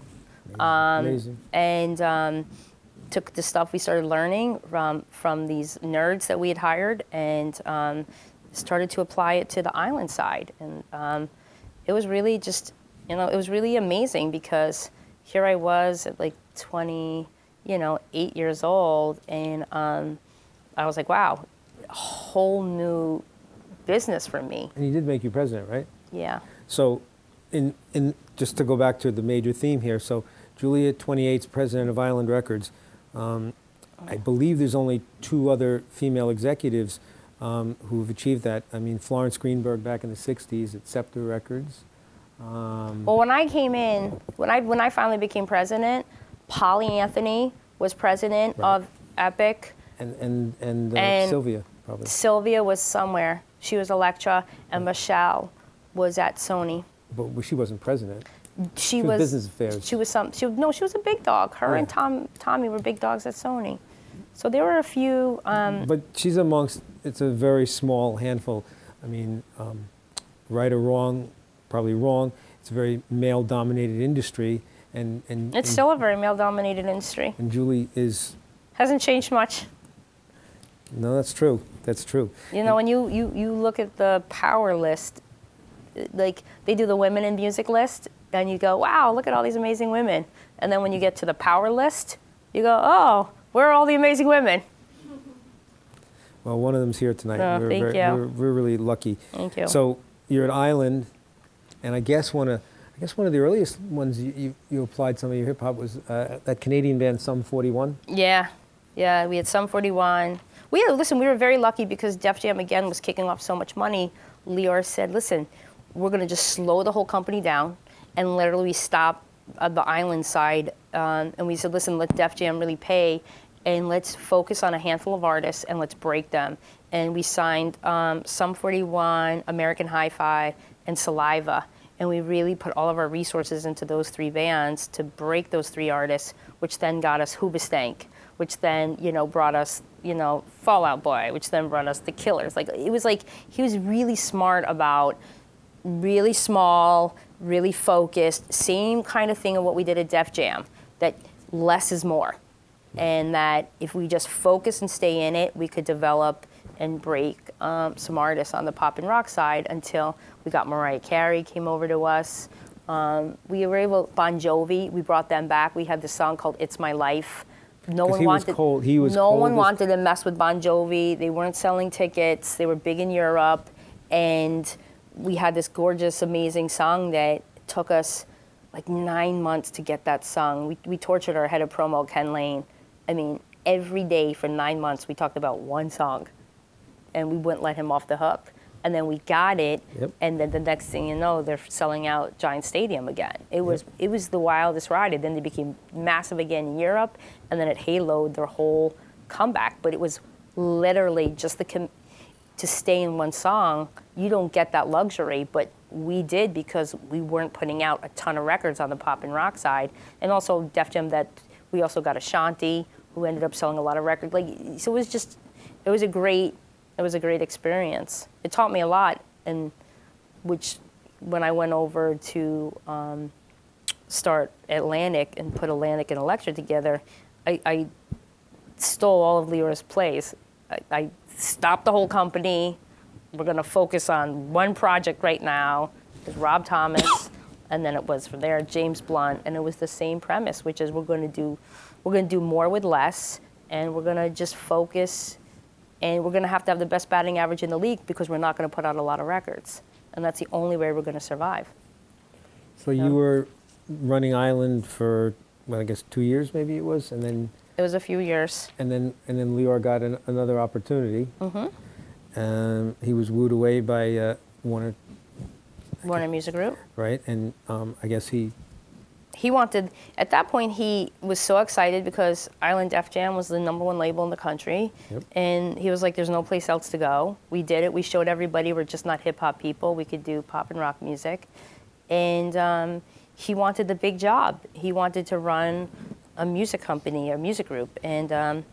Amazing. and um, took the stuff we started learning from from these nerds that we had hired and um, started to apply it to the island side and um, it was really just you know it was really amazing because here i was at like 20 you know 8 years old and um, i was like wow a whole new business for me And he did make you president, right? yeah So, in, in, just to go back to the major theme here, so Julia 28's president of Island Records. Um, I believe there's only two other female executives um, who've achieved that. I mean, Florence Greenberg back in the 60s at Scepter Records. Um, Well, when I came in, when I when I finally became president, Polly Anthony was president Right. of Epic. and and, and, uh, And- Sylvia, probably. Sylvia was somewhere. She was Elektra, and Michelle was at Sony. But she wasn't president. She was was business affairs. She was some. She no. She was a big dog. Her and Tom Tommy were big dogs at Sony. So there were a few. Um, But she's amongst, it's a very small handful. I mean, um, right or wrong, probably wrong. It's a very male dominated industry. And, and, it's and, still a very male-dominated industry. and Julie is, Hasn't changed much. no, that's true. That's true. You know, when you, you, you look at the power list, like they do the women in music list, and you go, wow, look at all these amazing women. And then when you get to the power list, you go, oh, where are all the amazing women? Well, one of them's here tonight. Oh, we're, thank very- you. We're, we're really lucky. Thank you. So you're at Island, and I guess one of, I guess one of the earliest ones you, you, you applied some of your hip hop was uh, that Canadian band Sum 41. Yeah, yeah, we had Sum 41. We had, listen, we were very lucky because Def Jam again was kicking off so much money. Lyor said, listen, we're going to just slow the whole company down and literally stop uh, the island side. Um, and we said, listen, let Def Jam really pay and let's focus on a handful of artists and let's break them. And we signed um, Sum 41, American Hi Fi, and Saliva. And we really put all of our resources into those three bands to break those three artists, which then got us Hoobastank, which then, you know, brought us, you know, Fall Out Boy, which then brought us The Killers. Like, it was like he was really smart about really small, really focused, same kind of thing of what we did at Def Jam, that less is more. And that if we just focus and stay in it, we could develop and break um, some artists on the pop and rock side until we got Mariah Carey came over to us. Um, we were able Bon Jovi. We brought them back. We had this song called "It's My Life." No one wanted. cold- he was no cold one as- wanted to mess with Bon Jovi. They weren't selling tickets. They were big in Europe, and we had this gorgeous, amazing song that took us like nine months to get that song. We, we tortured our head of promo, Ken Lane. I mean, every day for nine months, we talked about one song, and we wouldn't let him off the hook. And then we got it, Yep. and then the next thing you know, they're selling out Giant Stadium again. It was it was the wildest ride. And then they became massive again in Europe, and then it haloed their whole comeback. But it was literally just the com- to stay in one song. You don't get that luxury, but we did because we weren't putting out a ton of records on the pop and rock side, and also Def Jam. That we also got Ashanti, who ended up selling a lot of records. Like so, it was just it was a great it was a great experience. It taught me a lot, and which when I went over to um, start Atlantic and put Atlantic and Elektra together, I, I stole all of Lyor's plays. I, I stopped the whole company. We're going to focus on one project right now. It was Rob Thomas, and then it was from there James Blunt, and it was the same premise, which is we're going to do we're going to do more with less, and we're going to just focus, and we're going to have to have the best batting average in the league because we're not going to put out a lot of records, and that's the only way we're going to survive. So you were running Island for, well, I guess two years maybe it was, and then It was a few years. and then and then Lyor got an, another opportunity. Mm-hmm. Um, he was wooed away by uh, Warner, Warner Music Group. right? And um, I guess he he wanted at that point he was so excited because Island Def Jam was the number one label in the country. Yep. and he was like there's no place else to go. We did it. We showed everybody we're just not hip hop people. We could do pop and rock music. And um, he wanted the big job. He wanted to run a music company a music group. And um,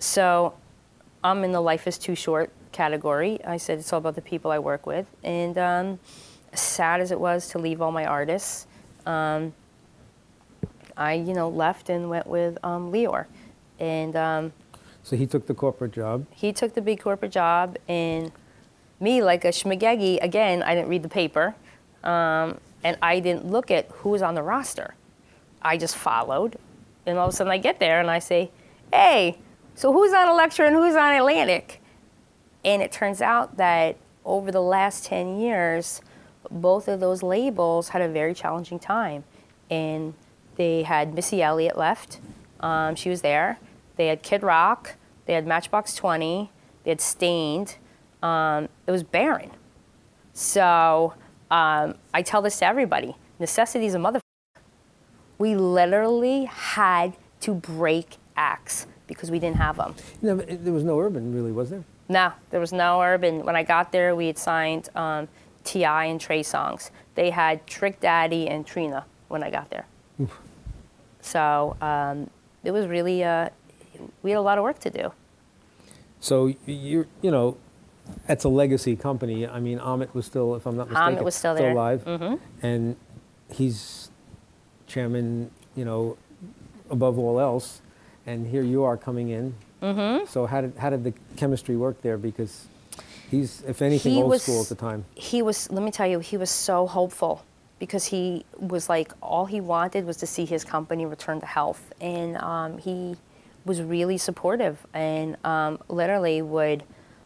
so I'm in the life is too short category. I said it's all about the people I work with. And um, sad as it was to leave all my artists I, you know, left and went with um, Lyor. And um, so he took the corporate job. he took the big corporate job, and me, like a schmagegi, again, I didn't read the paper, um, and I didn't look at who was on the roster. I just followed, and all of a sudden I get there and I say, hey, so who's on Elektra and who's on Atlantic? And it turns out that over the last 10 years, both of those labels had a very challenging time. And they had Missy Elliott left, um, she was there. They had Kid Rock, they had Matchbox 20, they had Staind. Um, it was barren. So um, I tell this to everybody necessity is a mother. We literally had to break acts because we didn't have them. No, there was no urban really, was there? No, there was no urban. When I got there, we had signed um, T.I. and Trey Songz. They had Trick Daddy and Trina when I got there. So um, it was really, uh, we had a lot of work to do. So you're, you know, that's a legacy company. I mean, Ahmet was still, if I'm not mistaken, Ahmet was still there. alive, Mhm. and he's chairman. You know, above all else, and here you are coming in. Mm-hmm. So how did how did the chemistry work there? Because he's, if anything, He old was- school at the time. he was let me tell you he was so hopeful because he was like all he wanted was to see his company return to health and um, he was really supportive and um, literally would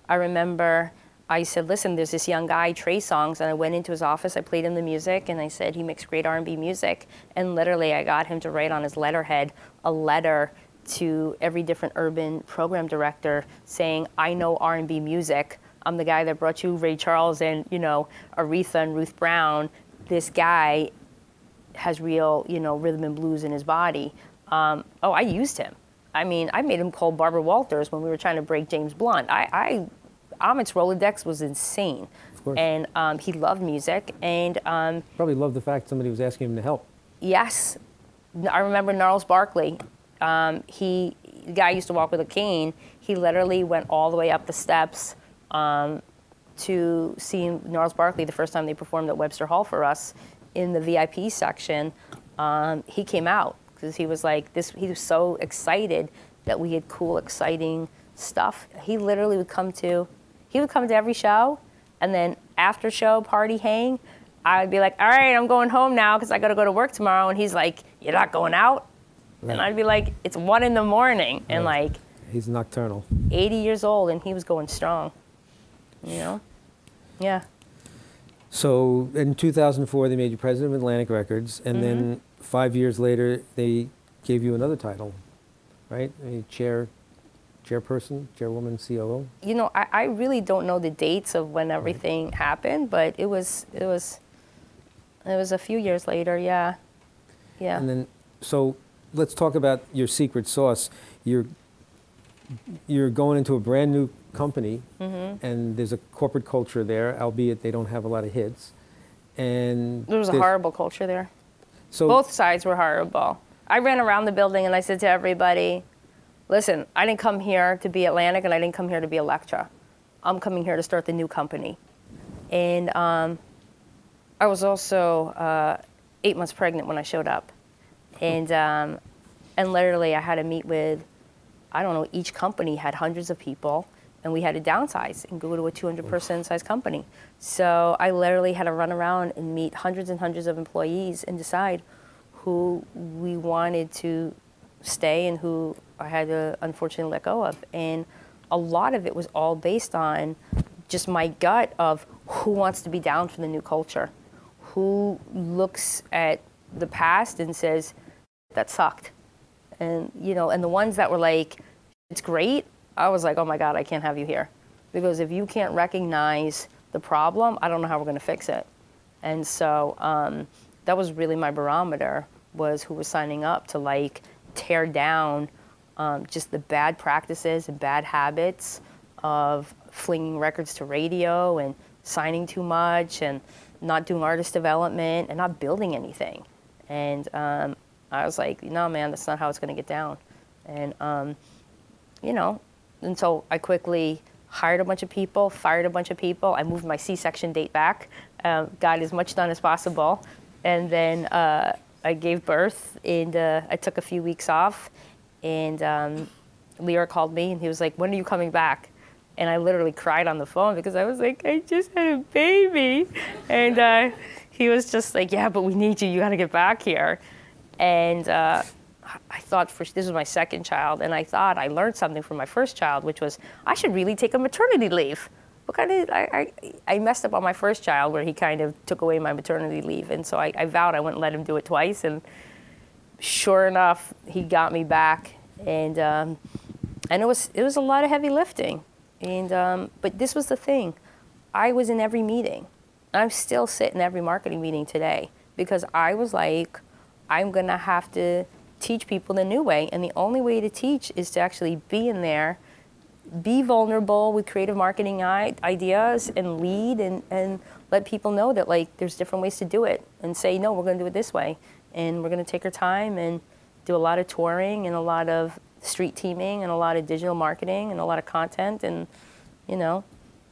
i remember i said listen there's this young guy Trey Songz and i went into his office i played him the music and i said he makes great r&b music and literally i got him to write on his letterhead a letter to every different urban program director saying i know r&b music I'm the guy that brought you Ray Charles and you know Aretha and Ruth Brown. This guy has real you know rhythm and blues in his body. Um, oh, I used him. I mean, I made him call Barbara Walters when we were trying to break James Blunt. I, I Ahmet's Rolodex was insane, Of course. and um, he loved music. And um, Probably loved the fact somebody was asking him to help. Yes, I remember Gnarls Barkley. Um, he, the guy used to walk with a cane. He literally went all the way up the steps um, to see Gnarls Barkley the first time they performed at Webster Hall for us in the VIP section. Um, he came out because he was like this. He was so excited that we had cool, exciting stuff. He literally would come to, he would come to every show, and then after show party hang, I'd be like, all right, I'm going home now because I got to go to work tomorrow. And he's like, you're not going out? And I'd be like, it's one in the morning. And Right. like He's nocturnal. 80 years old and he was going strong. You know? Yeah. So in 2004, they made you president of Atlantic Records, and then Mm-hmm. five years later, they gave you another title, right? A chair, chairperson, chairwoman, COO. You know, I, I really don't know the dates of when everything happened, but it was it was it was a few years later, yeah. Yeah. And then, so let's talk about your secret sauce. You're you're going into a brand new company, Mm-hmm. and there's a corporate culture there, albeit they don't have a lot of hits. And there was a horrible culture there. So Both sides were horrible. I ran around the building and I said to everybody, listen, I didn't come here to be Atlantic and I didn't come here to be Elektra. I'm coming here to start the new company. And um, I was also uh, eight months pregnant when I showed up. And, um, and literally, I had to meet with, I don't know, each company had hundreds of people, and we had to downsize and go to a 200 person size company. So I literally had to run around and meet hundreds and hundreds of employees and decide who we wanted to stay and who I had to unfortunately let go of. And a lot of it was all based on just my gut of who wants to be down for the new culture, who looks at the past and says, that sucked. And, you know, and the ones that were like, it's great, I was like, oh my God, I can't have you here. Because if you can't recognize the problem, I don't know how we're going to fix it. And so um, that was really my barometer was who was signing up to like tear down um, just the bad practices and bad habits of flinging records to radio and signing too much and not doing artist development and not building anything. And um, I was like, no, man, that's not how it's going to get down. And, um, you know, and so I quickly hired a bunch of people, fired a bunch of people. I moved my C-section date back, um, got as much done as possible, and then uh, I gave birth. And uh, I took a few weeks off, and um, Lyor called me, and he was like, "When are you coming back?" And I literally cried on the phone because I was like, "I just had a baby," and uh, he was just like, "Yeah, but we need you. You got to get back here." And uh, I thought for this was my second child, and I thought I learned something from my first child, which was I should really take a maternity leave. What kind of I, I, I messed up on my first child where he kind of took away my maternity leave, and so I, I vowed I wouldn't let him do it twice. And sure enough, he got me back, and um, and it was it was a lot of heavy lifting, and um, but this was the thing, I was in every meeting. I'm still sitting in every marketing meeting today because I was like, I'm gonna have to teach people the new way, and the only way to teach is to actually be in there, be vulnerable with creative marketing ideas, and lead and and let people know that like there's different ways to do it, and say no, we're gonna do it this way, and we're gonna take our time and do a lot of touring and a lot of street teaming and a lot of digital marketing and a lot of content and you know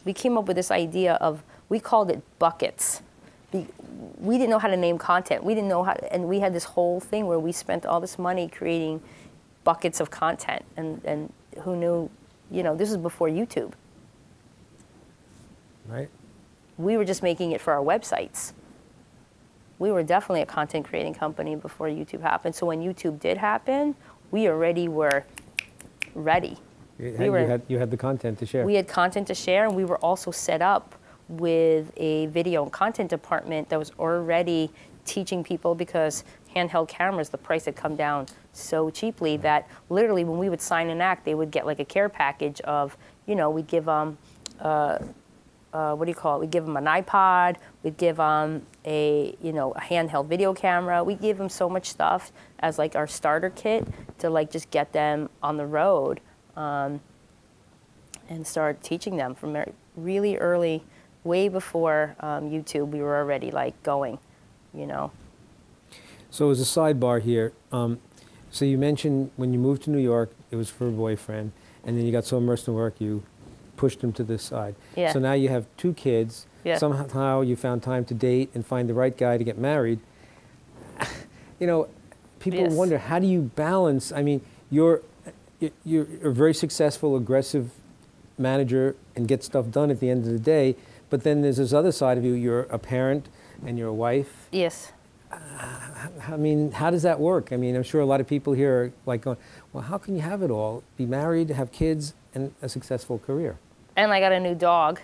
we came up with this idea of we called it buckets Be- we didn't know how to name content we didn't know how and we had this whole thing where we spent all this money creating buckets of content and and who knew you know this was before youtube right? we were just making it for our websites. We were definitely a content creating company before YouTube happened. So when YouTube did happen, we already were ready. You We were- you, had, you had the content to share. We had content to share, and we were also set up with a video and content department that was already teaching people because handheld cameras, the price had come down so cheaply that literally when we would sign an act, they would get like a care package of, you know, we'd give them, uh, uh, what do you call it? We'd give them an iPod, we'd give them a, you know, a handheld video camera. We give them so much stuff as like our starter kit to like just get them on the road um, and start teaching them from really early, way before um, YouTube. We were already like going, you know. So as a sidebar here, um, so you mentioned when you moved to New York, it was for a boyfriend, and then you got so immersed in work, you pushed him to this side. Yeah. So now you have two kids. Yeah. Somehow you found time to date and find the right guy to get married. you know, people Yes. wonder how do you balance? I mean, you're you're a very successful, aggressive manager and get stuff done at the end of the day. But then there's this other side of you. You're a parent, and you're a wife. Yes. I mean, how does that work? I mean, I'm sure a lot of people here are like going, well, how can you have it all? Be married, have kids, and a successful career. And I got a new dog.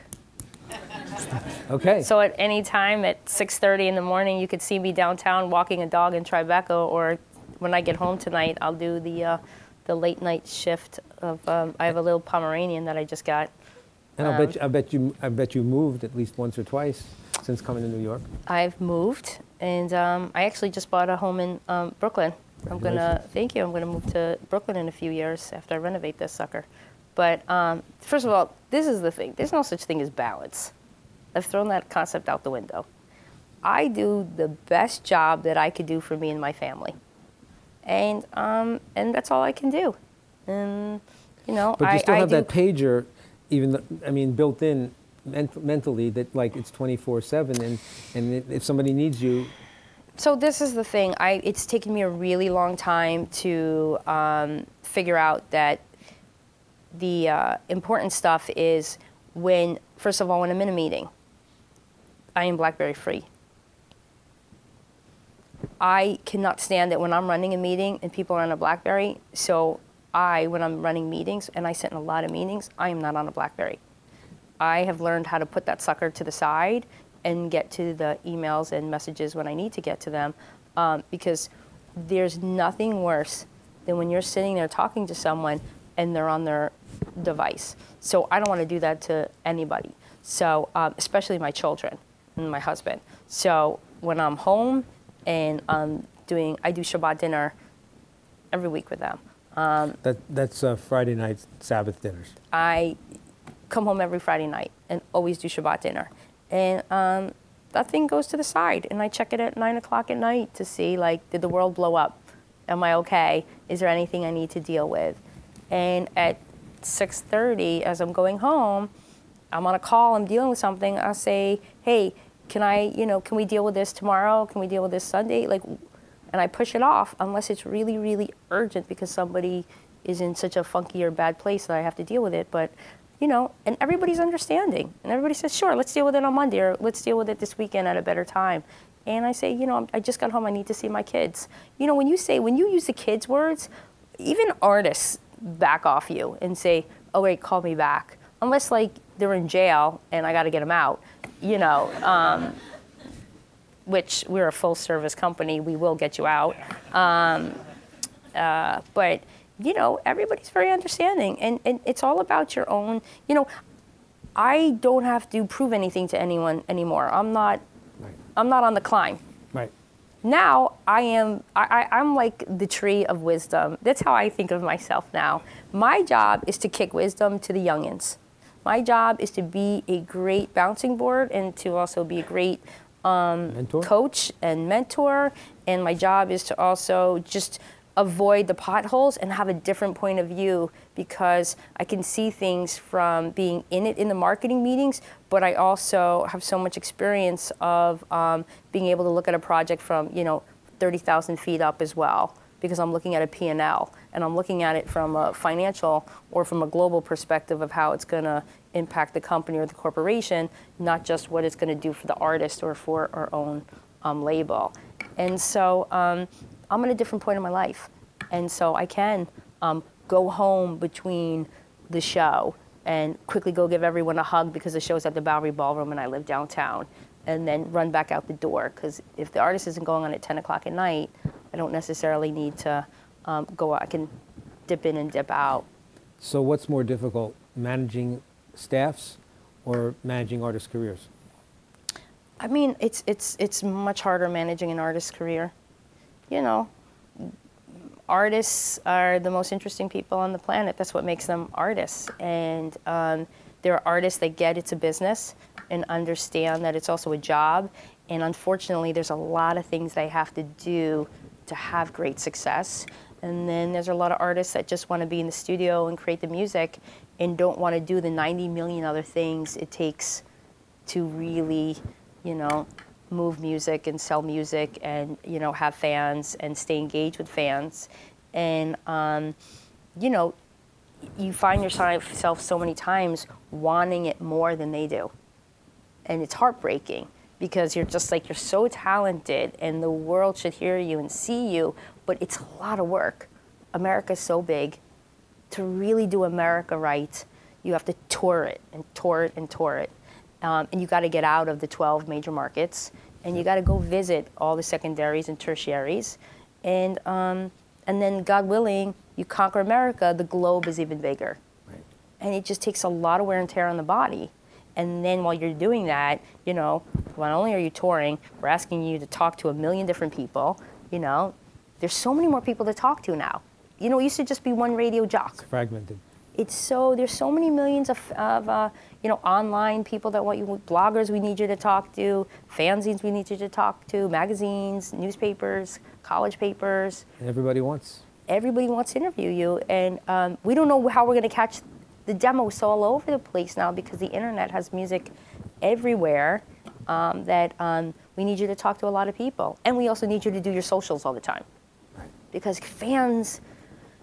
Okay. So at any time at 6:30 in the morning, you could see me downtown walking a dog in Tribeca, or when I get home tonight, I'll do the uh, the late night shift of. Um, I have a little Pomeranian that I just got. And I'll um, bet, you, I bet you, I bet you moved at least once or twice since coming to New York. I've moved, and um, I actually just bought a home in um, Brooklyn. I'm gonna thank you. I'm gonna move to Brooklyn in a few years after I renovate this sucker. But um, first of all, this is the thing. There's no such thing as balance. I've thrown that concept out the window. I do the best job that I could do for me and my family, and um, and that's all I can do. And you know, But I, you still I have do, that pager, even, th- I mean, built in ment- mentally that like it's 24/7, and and if somebody needs you, So this is the thing. I it's taken me a really long time to um, figure out that the uh, important stuff is when first of all when I'm in a meeting, I am BlackBerry free. I cannot stand it when I'm running a meeting and people are on a BlackBerry. So I, when I'm running meetings and I sit in a lot of meetings, I am not on a BlackBerry. I have learned how to put that sucker to the side and get to the emails and messages when I need to get to them um, because there's nothing worse than when you're sitting there talking to someone and they're on their device. So I don't want to do that to anybody. So, um, especially my children and my husband. So when I'm home and I'm doing, I do Shabbat dinner every week with them. That that's uh, Friday night Sabbath dinners. I come home every Friday night and always do Shabbat dinner. And um, that thing goes to the side, and I check it at nine o'clock at night to see like, did the world blow up? Am I okay? Is there anything I need to deal with? And at 6:30, as I'm going home, I'm on a call. I'm dealing with something. I'll say, "Hey, can I, you know, can we deal with this tomorrow? Can we deal with this Sunday?" Like, and I push it off unless it's really, really urgent because somebody is in such a funky or bad place that I have to deal with it. But, you know, and everybody's understanding. And everybody says, sure, let's deal with it on Monday or let's deal with it this weekend at a better time. And I say, you know, I just got home, I need to see my kids. You know, when you say, when you use the kids' words, even artists back off you and say, oh, wait, call me back. Unless, like, they're in jail and I got to get them out, you know. Um, which we're a full service company, we will get you out. Um, uh, but you know, everybody's very understanding, and, and it's all about your own. You know, I don't have to prove anything to anyone anymore. I'm not. Right. I'm not on the climb. Right. Now I am. I, I, I'm like the tree of wisdom. That's how I think of myself now. My job is to kick wisdom to the youngins. My job is to be a great bouncing board and to also be a great Mentor. coach and mentor. And my job is to also just avoid the potholes and have a different point of view because I can see things from being in it in the marketing meetings, but I also have so much experience of um, being able to look at a project from, you know, 30,000 feet up as well because I'm looking at a P&L and I'm looking at it from a financial or from a global perspective of how it's going to impact the company or the corporation, not just what it's going to do for the artist or for our own um, label. And so um, I'm at a different point in my life. And so I can um, go home between the show and quickly go give everyone a hug because the show's at the Bowery Ballroom and I live downtown, and then run back out the door. Because if the artist isn't going on at 10 o'clock at night, I don't necessarily need to um, go out. I can dip in and dip out. So what's more difficult, managing staffs or managing artists' careers? I mean, it's it's it's much harder managing an artist's career. You know, artists are the most interesting people on the planet. That's what makes them artists. And um, there are artists that get it's a business and understand that it's also a job. And unfortunately, there's a lot of things they have to do to have great success. And then there's a lot of artists that just want to be in the studio and create the music and don't want to do the 90 million other things it takes to really, you know, move music and sell music and you know have fans and stay engaged with fans, and um, you know, you find yourself so many times wanting it more than they do, and it's heartbreaking because you're just like you're so talented and the world should hear you and see you, but it's a lot of work. America's so big. To really do America right, you have to tour it and tour it and tour it. Um, and you got to get out of the 12 major markets and you got to go visit all the secondaries and tertiaries. And, um, and then, God willing, you conquer America, the globe is even bigger. Right. And it just takes a lot of wear and tear on the body. And then while you're doing that, you know, not only are you touring, we're asking you to talk to a million different people. You know, there's so many more people to talk to now. You know, it used to just be one radio jock. It's fragmented. It's so there's so many millions of, of uh, you know online people that want you bloggers we need you to talk to fanzines we need you to talk to magazines newspapers college papers And everybody wants. everybody wants to interview you and um, we don't know how we're going to catch the demo is so all over the place now because the internet has music everywhere um, that um, we need you to talk to a lot of people and we also need you to do your socials all the time Right. because fans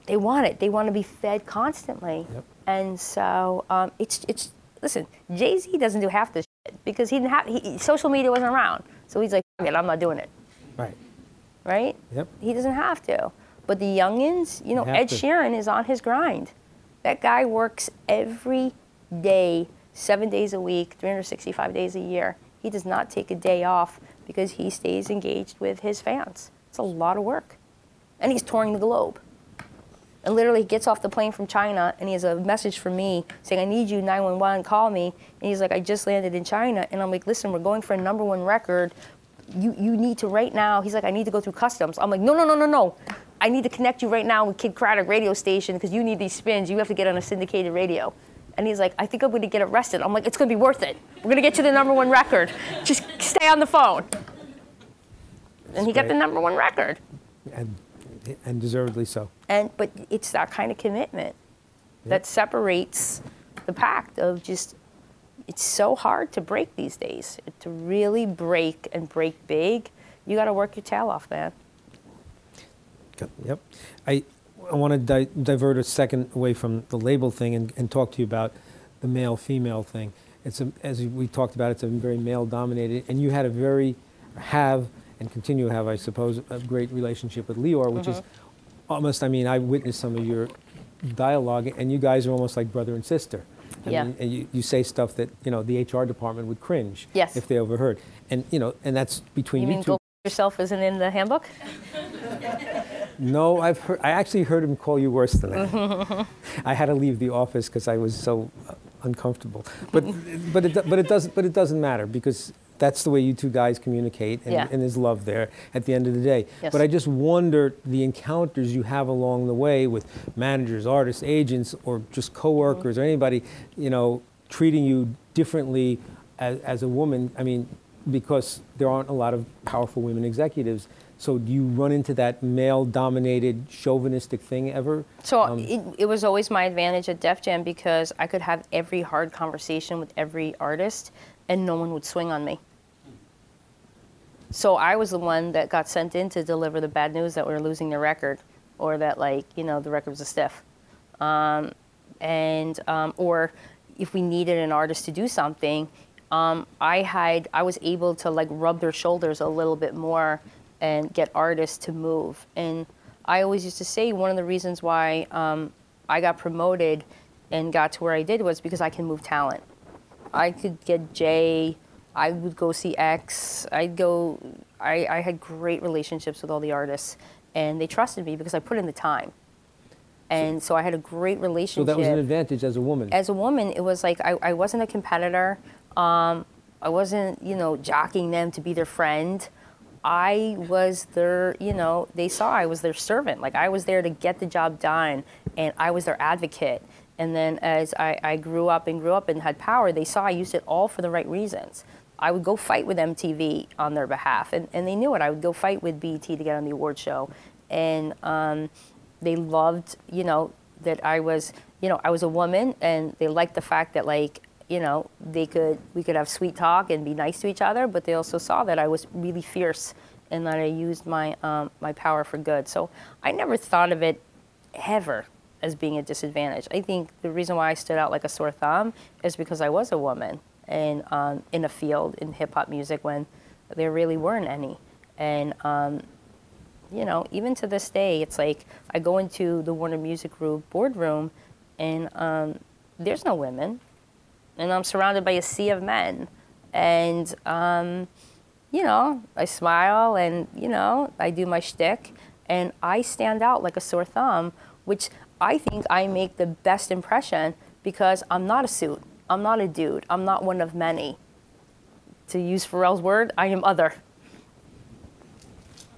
they want it they want to be fed constantly Yep. and so um, it's it's listen jay-z doesn't do half this shit because he didn't have he, social media wasn't around so he's like it, i'm not doing it Right. right Yep. he doesn't have to. But the youngins, you know, Have Ed to. Sheeran is on his grind. That guy works every day, seven days a week, 365 days a year. He does not take a day off because he stays engaged with his fans. It's a lot of work. And he's touring the globe. And literally, he gets off the plane from China and he has a message for me saying, I need you, 911, call me. And he's like, I just landed in China. And I'm like, listen, we're going for a number one record. You, you need to right now. He's like, I need to go through customs. I'm like, no, no, no, no, no. I need to connect you right now with Kidd Kraddick radio station because you need these spins. You have to get on a syndicated radio. And he's like, I think I'm going to get arrested. I'm like, it's going to be worth it. We're going to get you the number one record. Just stay on the phone. And he got the number one record. And, and deservedly so. And but it's that kind of commitment that separates the pact of just it's so hard to break these days. To really break and break big, you got to work your tail off, man. Yep. I, I want to di- divert a second away from the label thing and, and talk to you about the male female thing. It's a, as we talked about, it's a very male dominated, and you had a very, have, and continue to have, I suppose, a great relationship with Lyor, which is mm-hmm. almost, I mean, I witnessed some of your dialogue, and you guys are almost like brother and sister. I Yeah. mean, and you, you say stuff that, you know, the HR department would cringe Yes. if they overheard. And, you know, and that's between You you, mean two. go yourself isn't in the handbook? No, I've heard. I actually heard him call you worse than that. I had to leave the office because I was so uh, uncomfortable. But but it but it does but it doesn't matter because that's the way you two guys communicate, and, Yeah. and there's love there at the end of the day. Yes. But I just wonder the encounters you have along the way with managers, artists, agents, or just coworkers or anybody, you know, treating you differently as, as a woman. I mean, because there aren't a lot of powerful women executives. So do you run into that male-dominated chauvinistic thing ever? So Um, it, it was always my advantage at Def Jam because I could have every hard conversation with every artist and no one would swing on me. So I was the one that got sent in to deliver the bad news that we were losing the record or that like, you know, the record was a stiff. Um, and um, or if we needed an artist to do something, um, I had I was able to like rub their shoulders a little bit more and get artists to move. And I always used to say one of the reasons why um, I got promoted and got to where I did was because I can move talent. I could get Jay. I would go see X. I'd go. I, I had great relationships with all the artists, and they trusted me because I put in the time. And so I had a great relationship. So that was an advantage as a woman. as a woman, it was like I, I wasn't a competitor. Um, I wasn't, you know, jockeying them to be their friend. I was their, you know, they saw I was their servant. Like I was there to get the job done, and I was their advocate. And then as I, I grew up and grew up and had power, they saw I used it all for the right reasons. I would go fight with MTV on their behalf, and, and they knew it. I would go fight with BET to get on the award show, and um, they loved, you know, that I was, you know, I was a woman, and they liked the fact that like, you know, they could we could have sweet talk and be nice to each other, but they also saw that I was really fierce and that I used my um, my power for good. So I never thought of it ever as being a disadvantage. I think the reason why I stood out like a sore thumb is because I was a woman and um, in a field in hip hop music when there really weren't any. And um, you know, even to this day, it's like I go into the Warner Music Group boardroom, and um, there's no women, and I'm surrounded by a sea of men, and um, you know, I smile and you know, I do my shtick, and I stand out like a sore thumb, which I think I make the best impression because I'm not a suit, I'm not a dude, I'm not one of many. To use Pharrell's word, I am other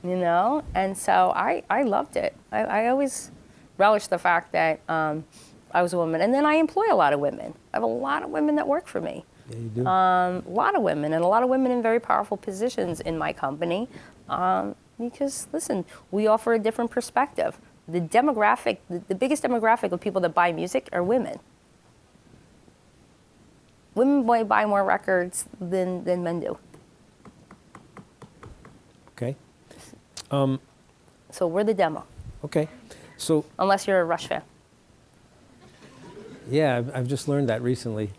you know? And so I, I loved it. I, I always relished the fact that um, I was a woman. And then I employ a lot of women. I have a lot of women that work for me. Yeah, you do. Um, a lot of women, and a lot of women in very powerful positions in my company. Um, because, listen, we offer a different perspective. The demographic, the, the biggest demographic of people that buy music are women. Women buy buy more records than, than men do. okay. Um, So we're the demo, Okay. So unless you're a Rush fan. Yeah, I've, I've just learned that recently.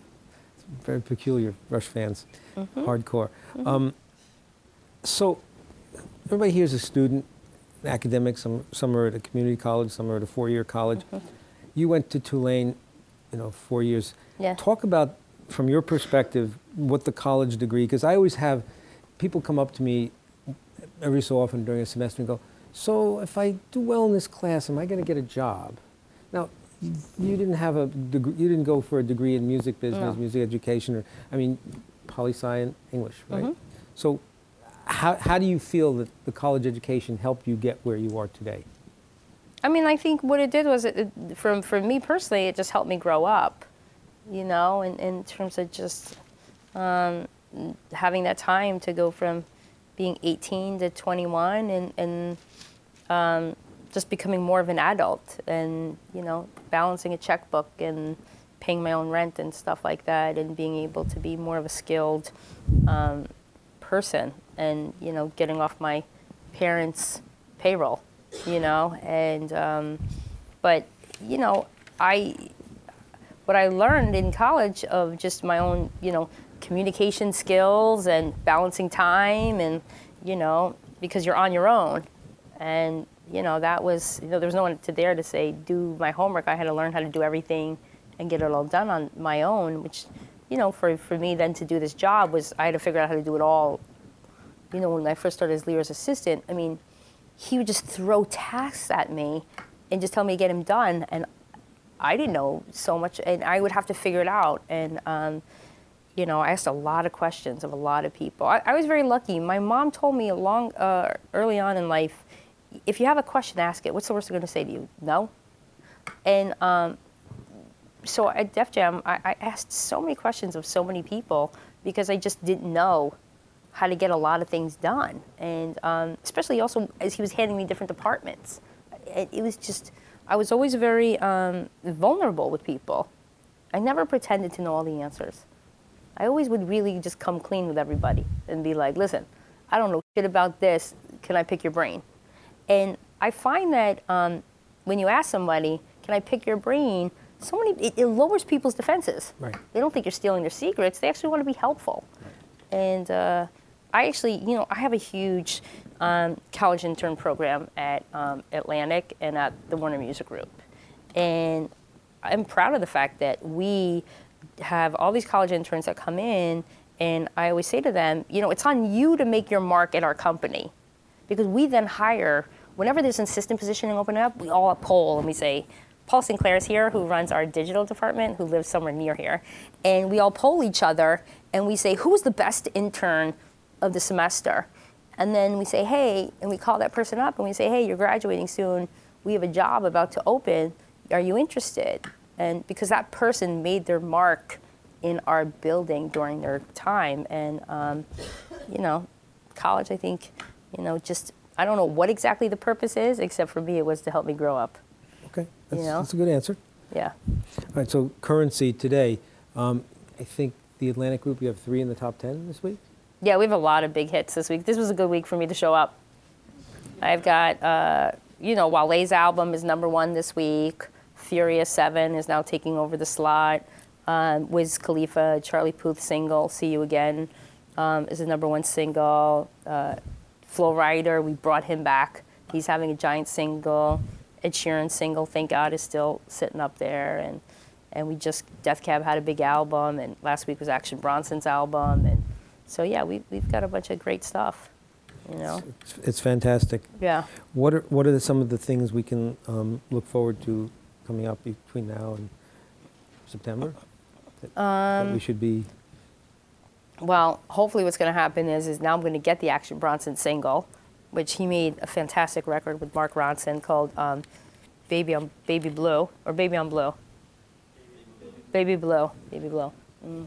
It's very peculiar, Rush fans, mm-hmm. hardcore. Mm-hmm. Um, so everybody here is a student, academic. Some some are at a community college, some are at a four-year college. Mm-hmm. You went to Tulane, you know, four years. Yeah. Talk about from your perspective what the college degree. Because I always have people come up to me every so often during a semester and go, "So if I do well in this class, am I going to get a job?" Now, you didn't have a degree, you didn't go for a degree in music business, No. music education, or I mean, poli sci and English, right? Mhm. So, how how do you feel that the college education helped you get where you are today? I mean, I think what it did was, it, it, for, for me personally, it just helped me grow up, you know, in, in terms of just um, having that time to go from being 18 to 21 and, and um, just becoming more of an adult and, you know, balancing a checkbook and paying my own rent and stuff like that and being able to be more of a skilled um, person and, you know, getting off my parents' payroll, you know, and, um, but, you know, I, what I learned in college of just my own, you know, communication skills and balancing time and, you know, because you're on your own. And, you know, that was, you know, there was no one to there to say, do my homework. I had to learn how to do everything and get it all done on my own, which, you know, for, for me then to do this job was I had to figure out how to do it all. You know, when I first started as Lyor's assistant, I mean, he would just throw tasks at me and just tell me to get him done. And I didn't know so much, and I would have to figure it out. And um, you know, I asked a lot of questions of a lot of people. I, I was very lucky. My mom told me along uh, early on in life, if you have a question, ask it. What's the worst they're going to say to you? No. And um, so at Def Jam, I, I asked so many questions of so many people because I just didn't know how to get a lot of things done. And um, especially also as he was handing me different departments, it, it was just, I was always very um, vulnerable with people. I never pretended to know all the answers. I always would really just come clean with everybody and be like, listen, I don't know shit about this. Can I pick your brain? And I find that um, when you ask somebody, can I pick your brain? So many, it, it lowers people's defenses. Right. They don't think you're stealing their secrets. They actually want to be helpful. And uh, I actually, you know, I have a huge um, college intern program at um, Atlantic and at the Warner Music Group. And I'm proud of the fact that we have all these college interns that come in, and I always say to them, you know, it's on you to make your mark at our company. Because we then hire, whenever there's an assistant positioning opening up, we all poll and we say, Paul Sinclair is here, who runs our digital department, who lives somewhere near here. And we all poll each other and we say, who's the best intern of the semester? And then we say, hey, and we call that person up and we say, hey, you're graduating soon. We have a job about to open. Are you interested? And because that person made their mark in our building during their time. And, um, you know, college, I think, you know, just, I don't know what exactly the purpose is, except for me, it was to help me grow up. Okay, that's, know? that's a good answer. Yeah. All right, so currency today, um, I think the Atlantic Group, you have three in the top 10 this week? Yeah, we have a lot of big hits this week. This was a good week for me to show up. I've got, uh, you know, Wale's album is number one this week. Furious 7 is now taking over the slot. Um, Wiz Khalifa, Charlie Puth single, See You Again, um, is the number one single. Uh, Flo Rida, we brought him back. He's having a giant single. Ed Sheeran single, thank God, is still sitting up there. And, and we just, Death Cab had a big album, and last week was Action Bronson's album. And so, yeah, we, we've got a bunch of great stuff, you know? It's, it's fantastic. Yeah. What are, what are some of the things we can um, look forward to coming up between now and September? That, that Um, we should be, Well, hopefully, what's going to happen is, is now I'm going to get the Action Bronson single, which he made a fantastic record with Mark Ronson called um, "Baby on Baby Blue" or "Baby on Blue." Baby Blue, Baby Blue, mm.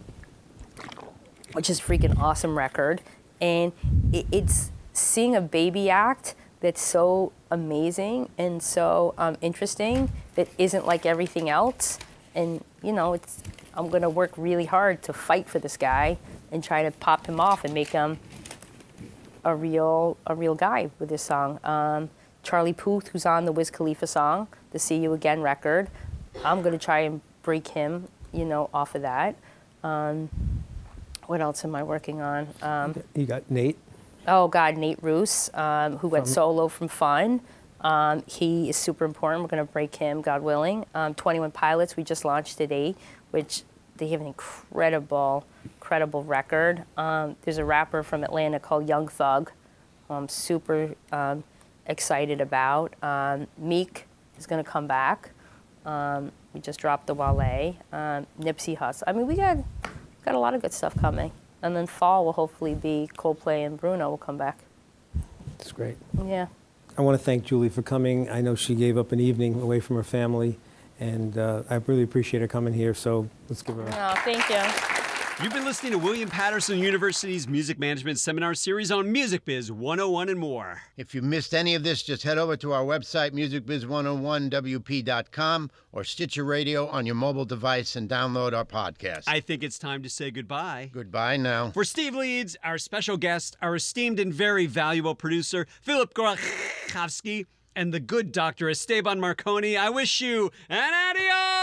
which is freaking awesome record, and it, it's seeing a baby act that's so amazing and so um, interesting that isn't like everything else, and you know, it's I'm gonna work really hard to fight for this guy and try to pop him off and make him a real a real guy with this song. Um, Charlie Puth, who's on the Wiz Khalifa song, the "See You Again" record, I'm gonna try and break him, you know, off of that. Um, what else am I working on? Um, you got Nate. oh God, Nate Ruess, um, who went solo from Fun. Um, he is super important. We're going to break him, God willing. Um, 21 Pilots, we just launched today, which they have an incredible, incredible record. Um, there's a rapper from Atlanta called Young Thug. who I'm super um, excited about. Um, Meek is going to come back. Um, we just dropped the Wale. Um, Nipsey Hussle. I mean, we got got a lot of good stuff coming. And then fall will hopefully be Coldplay and Bruno will come back. It's great. Yeah. I want to thank Julie for coming. I know she gave up an evening away from her family, and uh, I really appreciate her coming here. So let's give her a Oh, thank you. You've been listening to William Paterson University's Music Management Seminar Series on Music Biz 101 and more. If you missed any of this, just head over to our website, musicbiz101wp.com, or Stitcher Radio on your mobile device and download our podcast. I think it's time to say goodbye. Goodbye now. For Steve Leeds, our special guest, our esteemed and very valuable producer, Philip Gorachowski, and the good doctor, Esteban Marcone, I wish you an adios!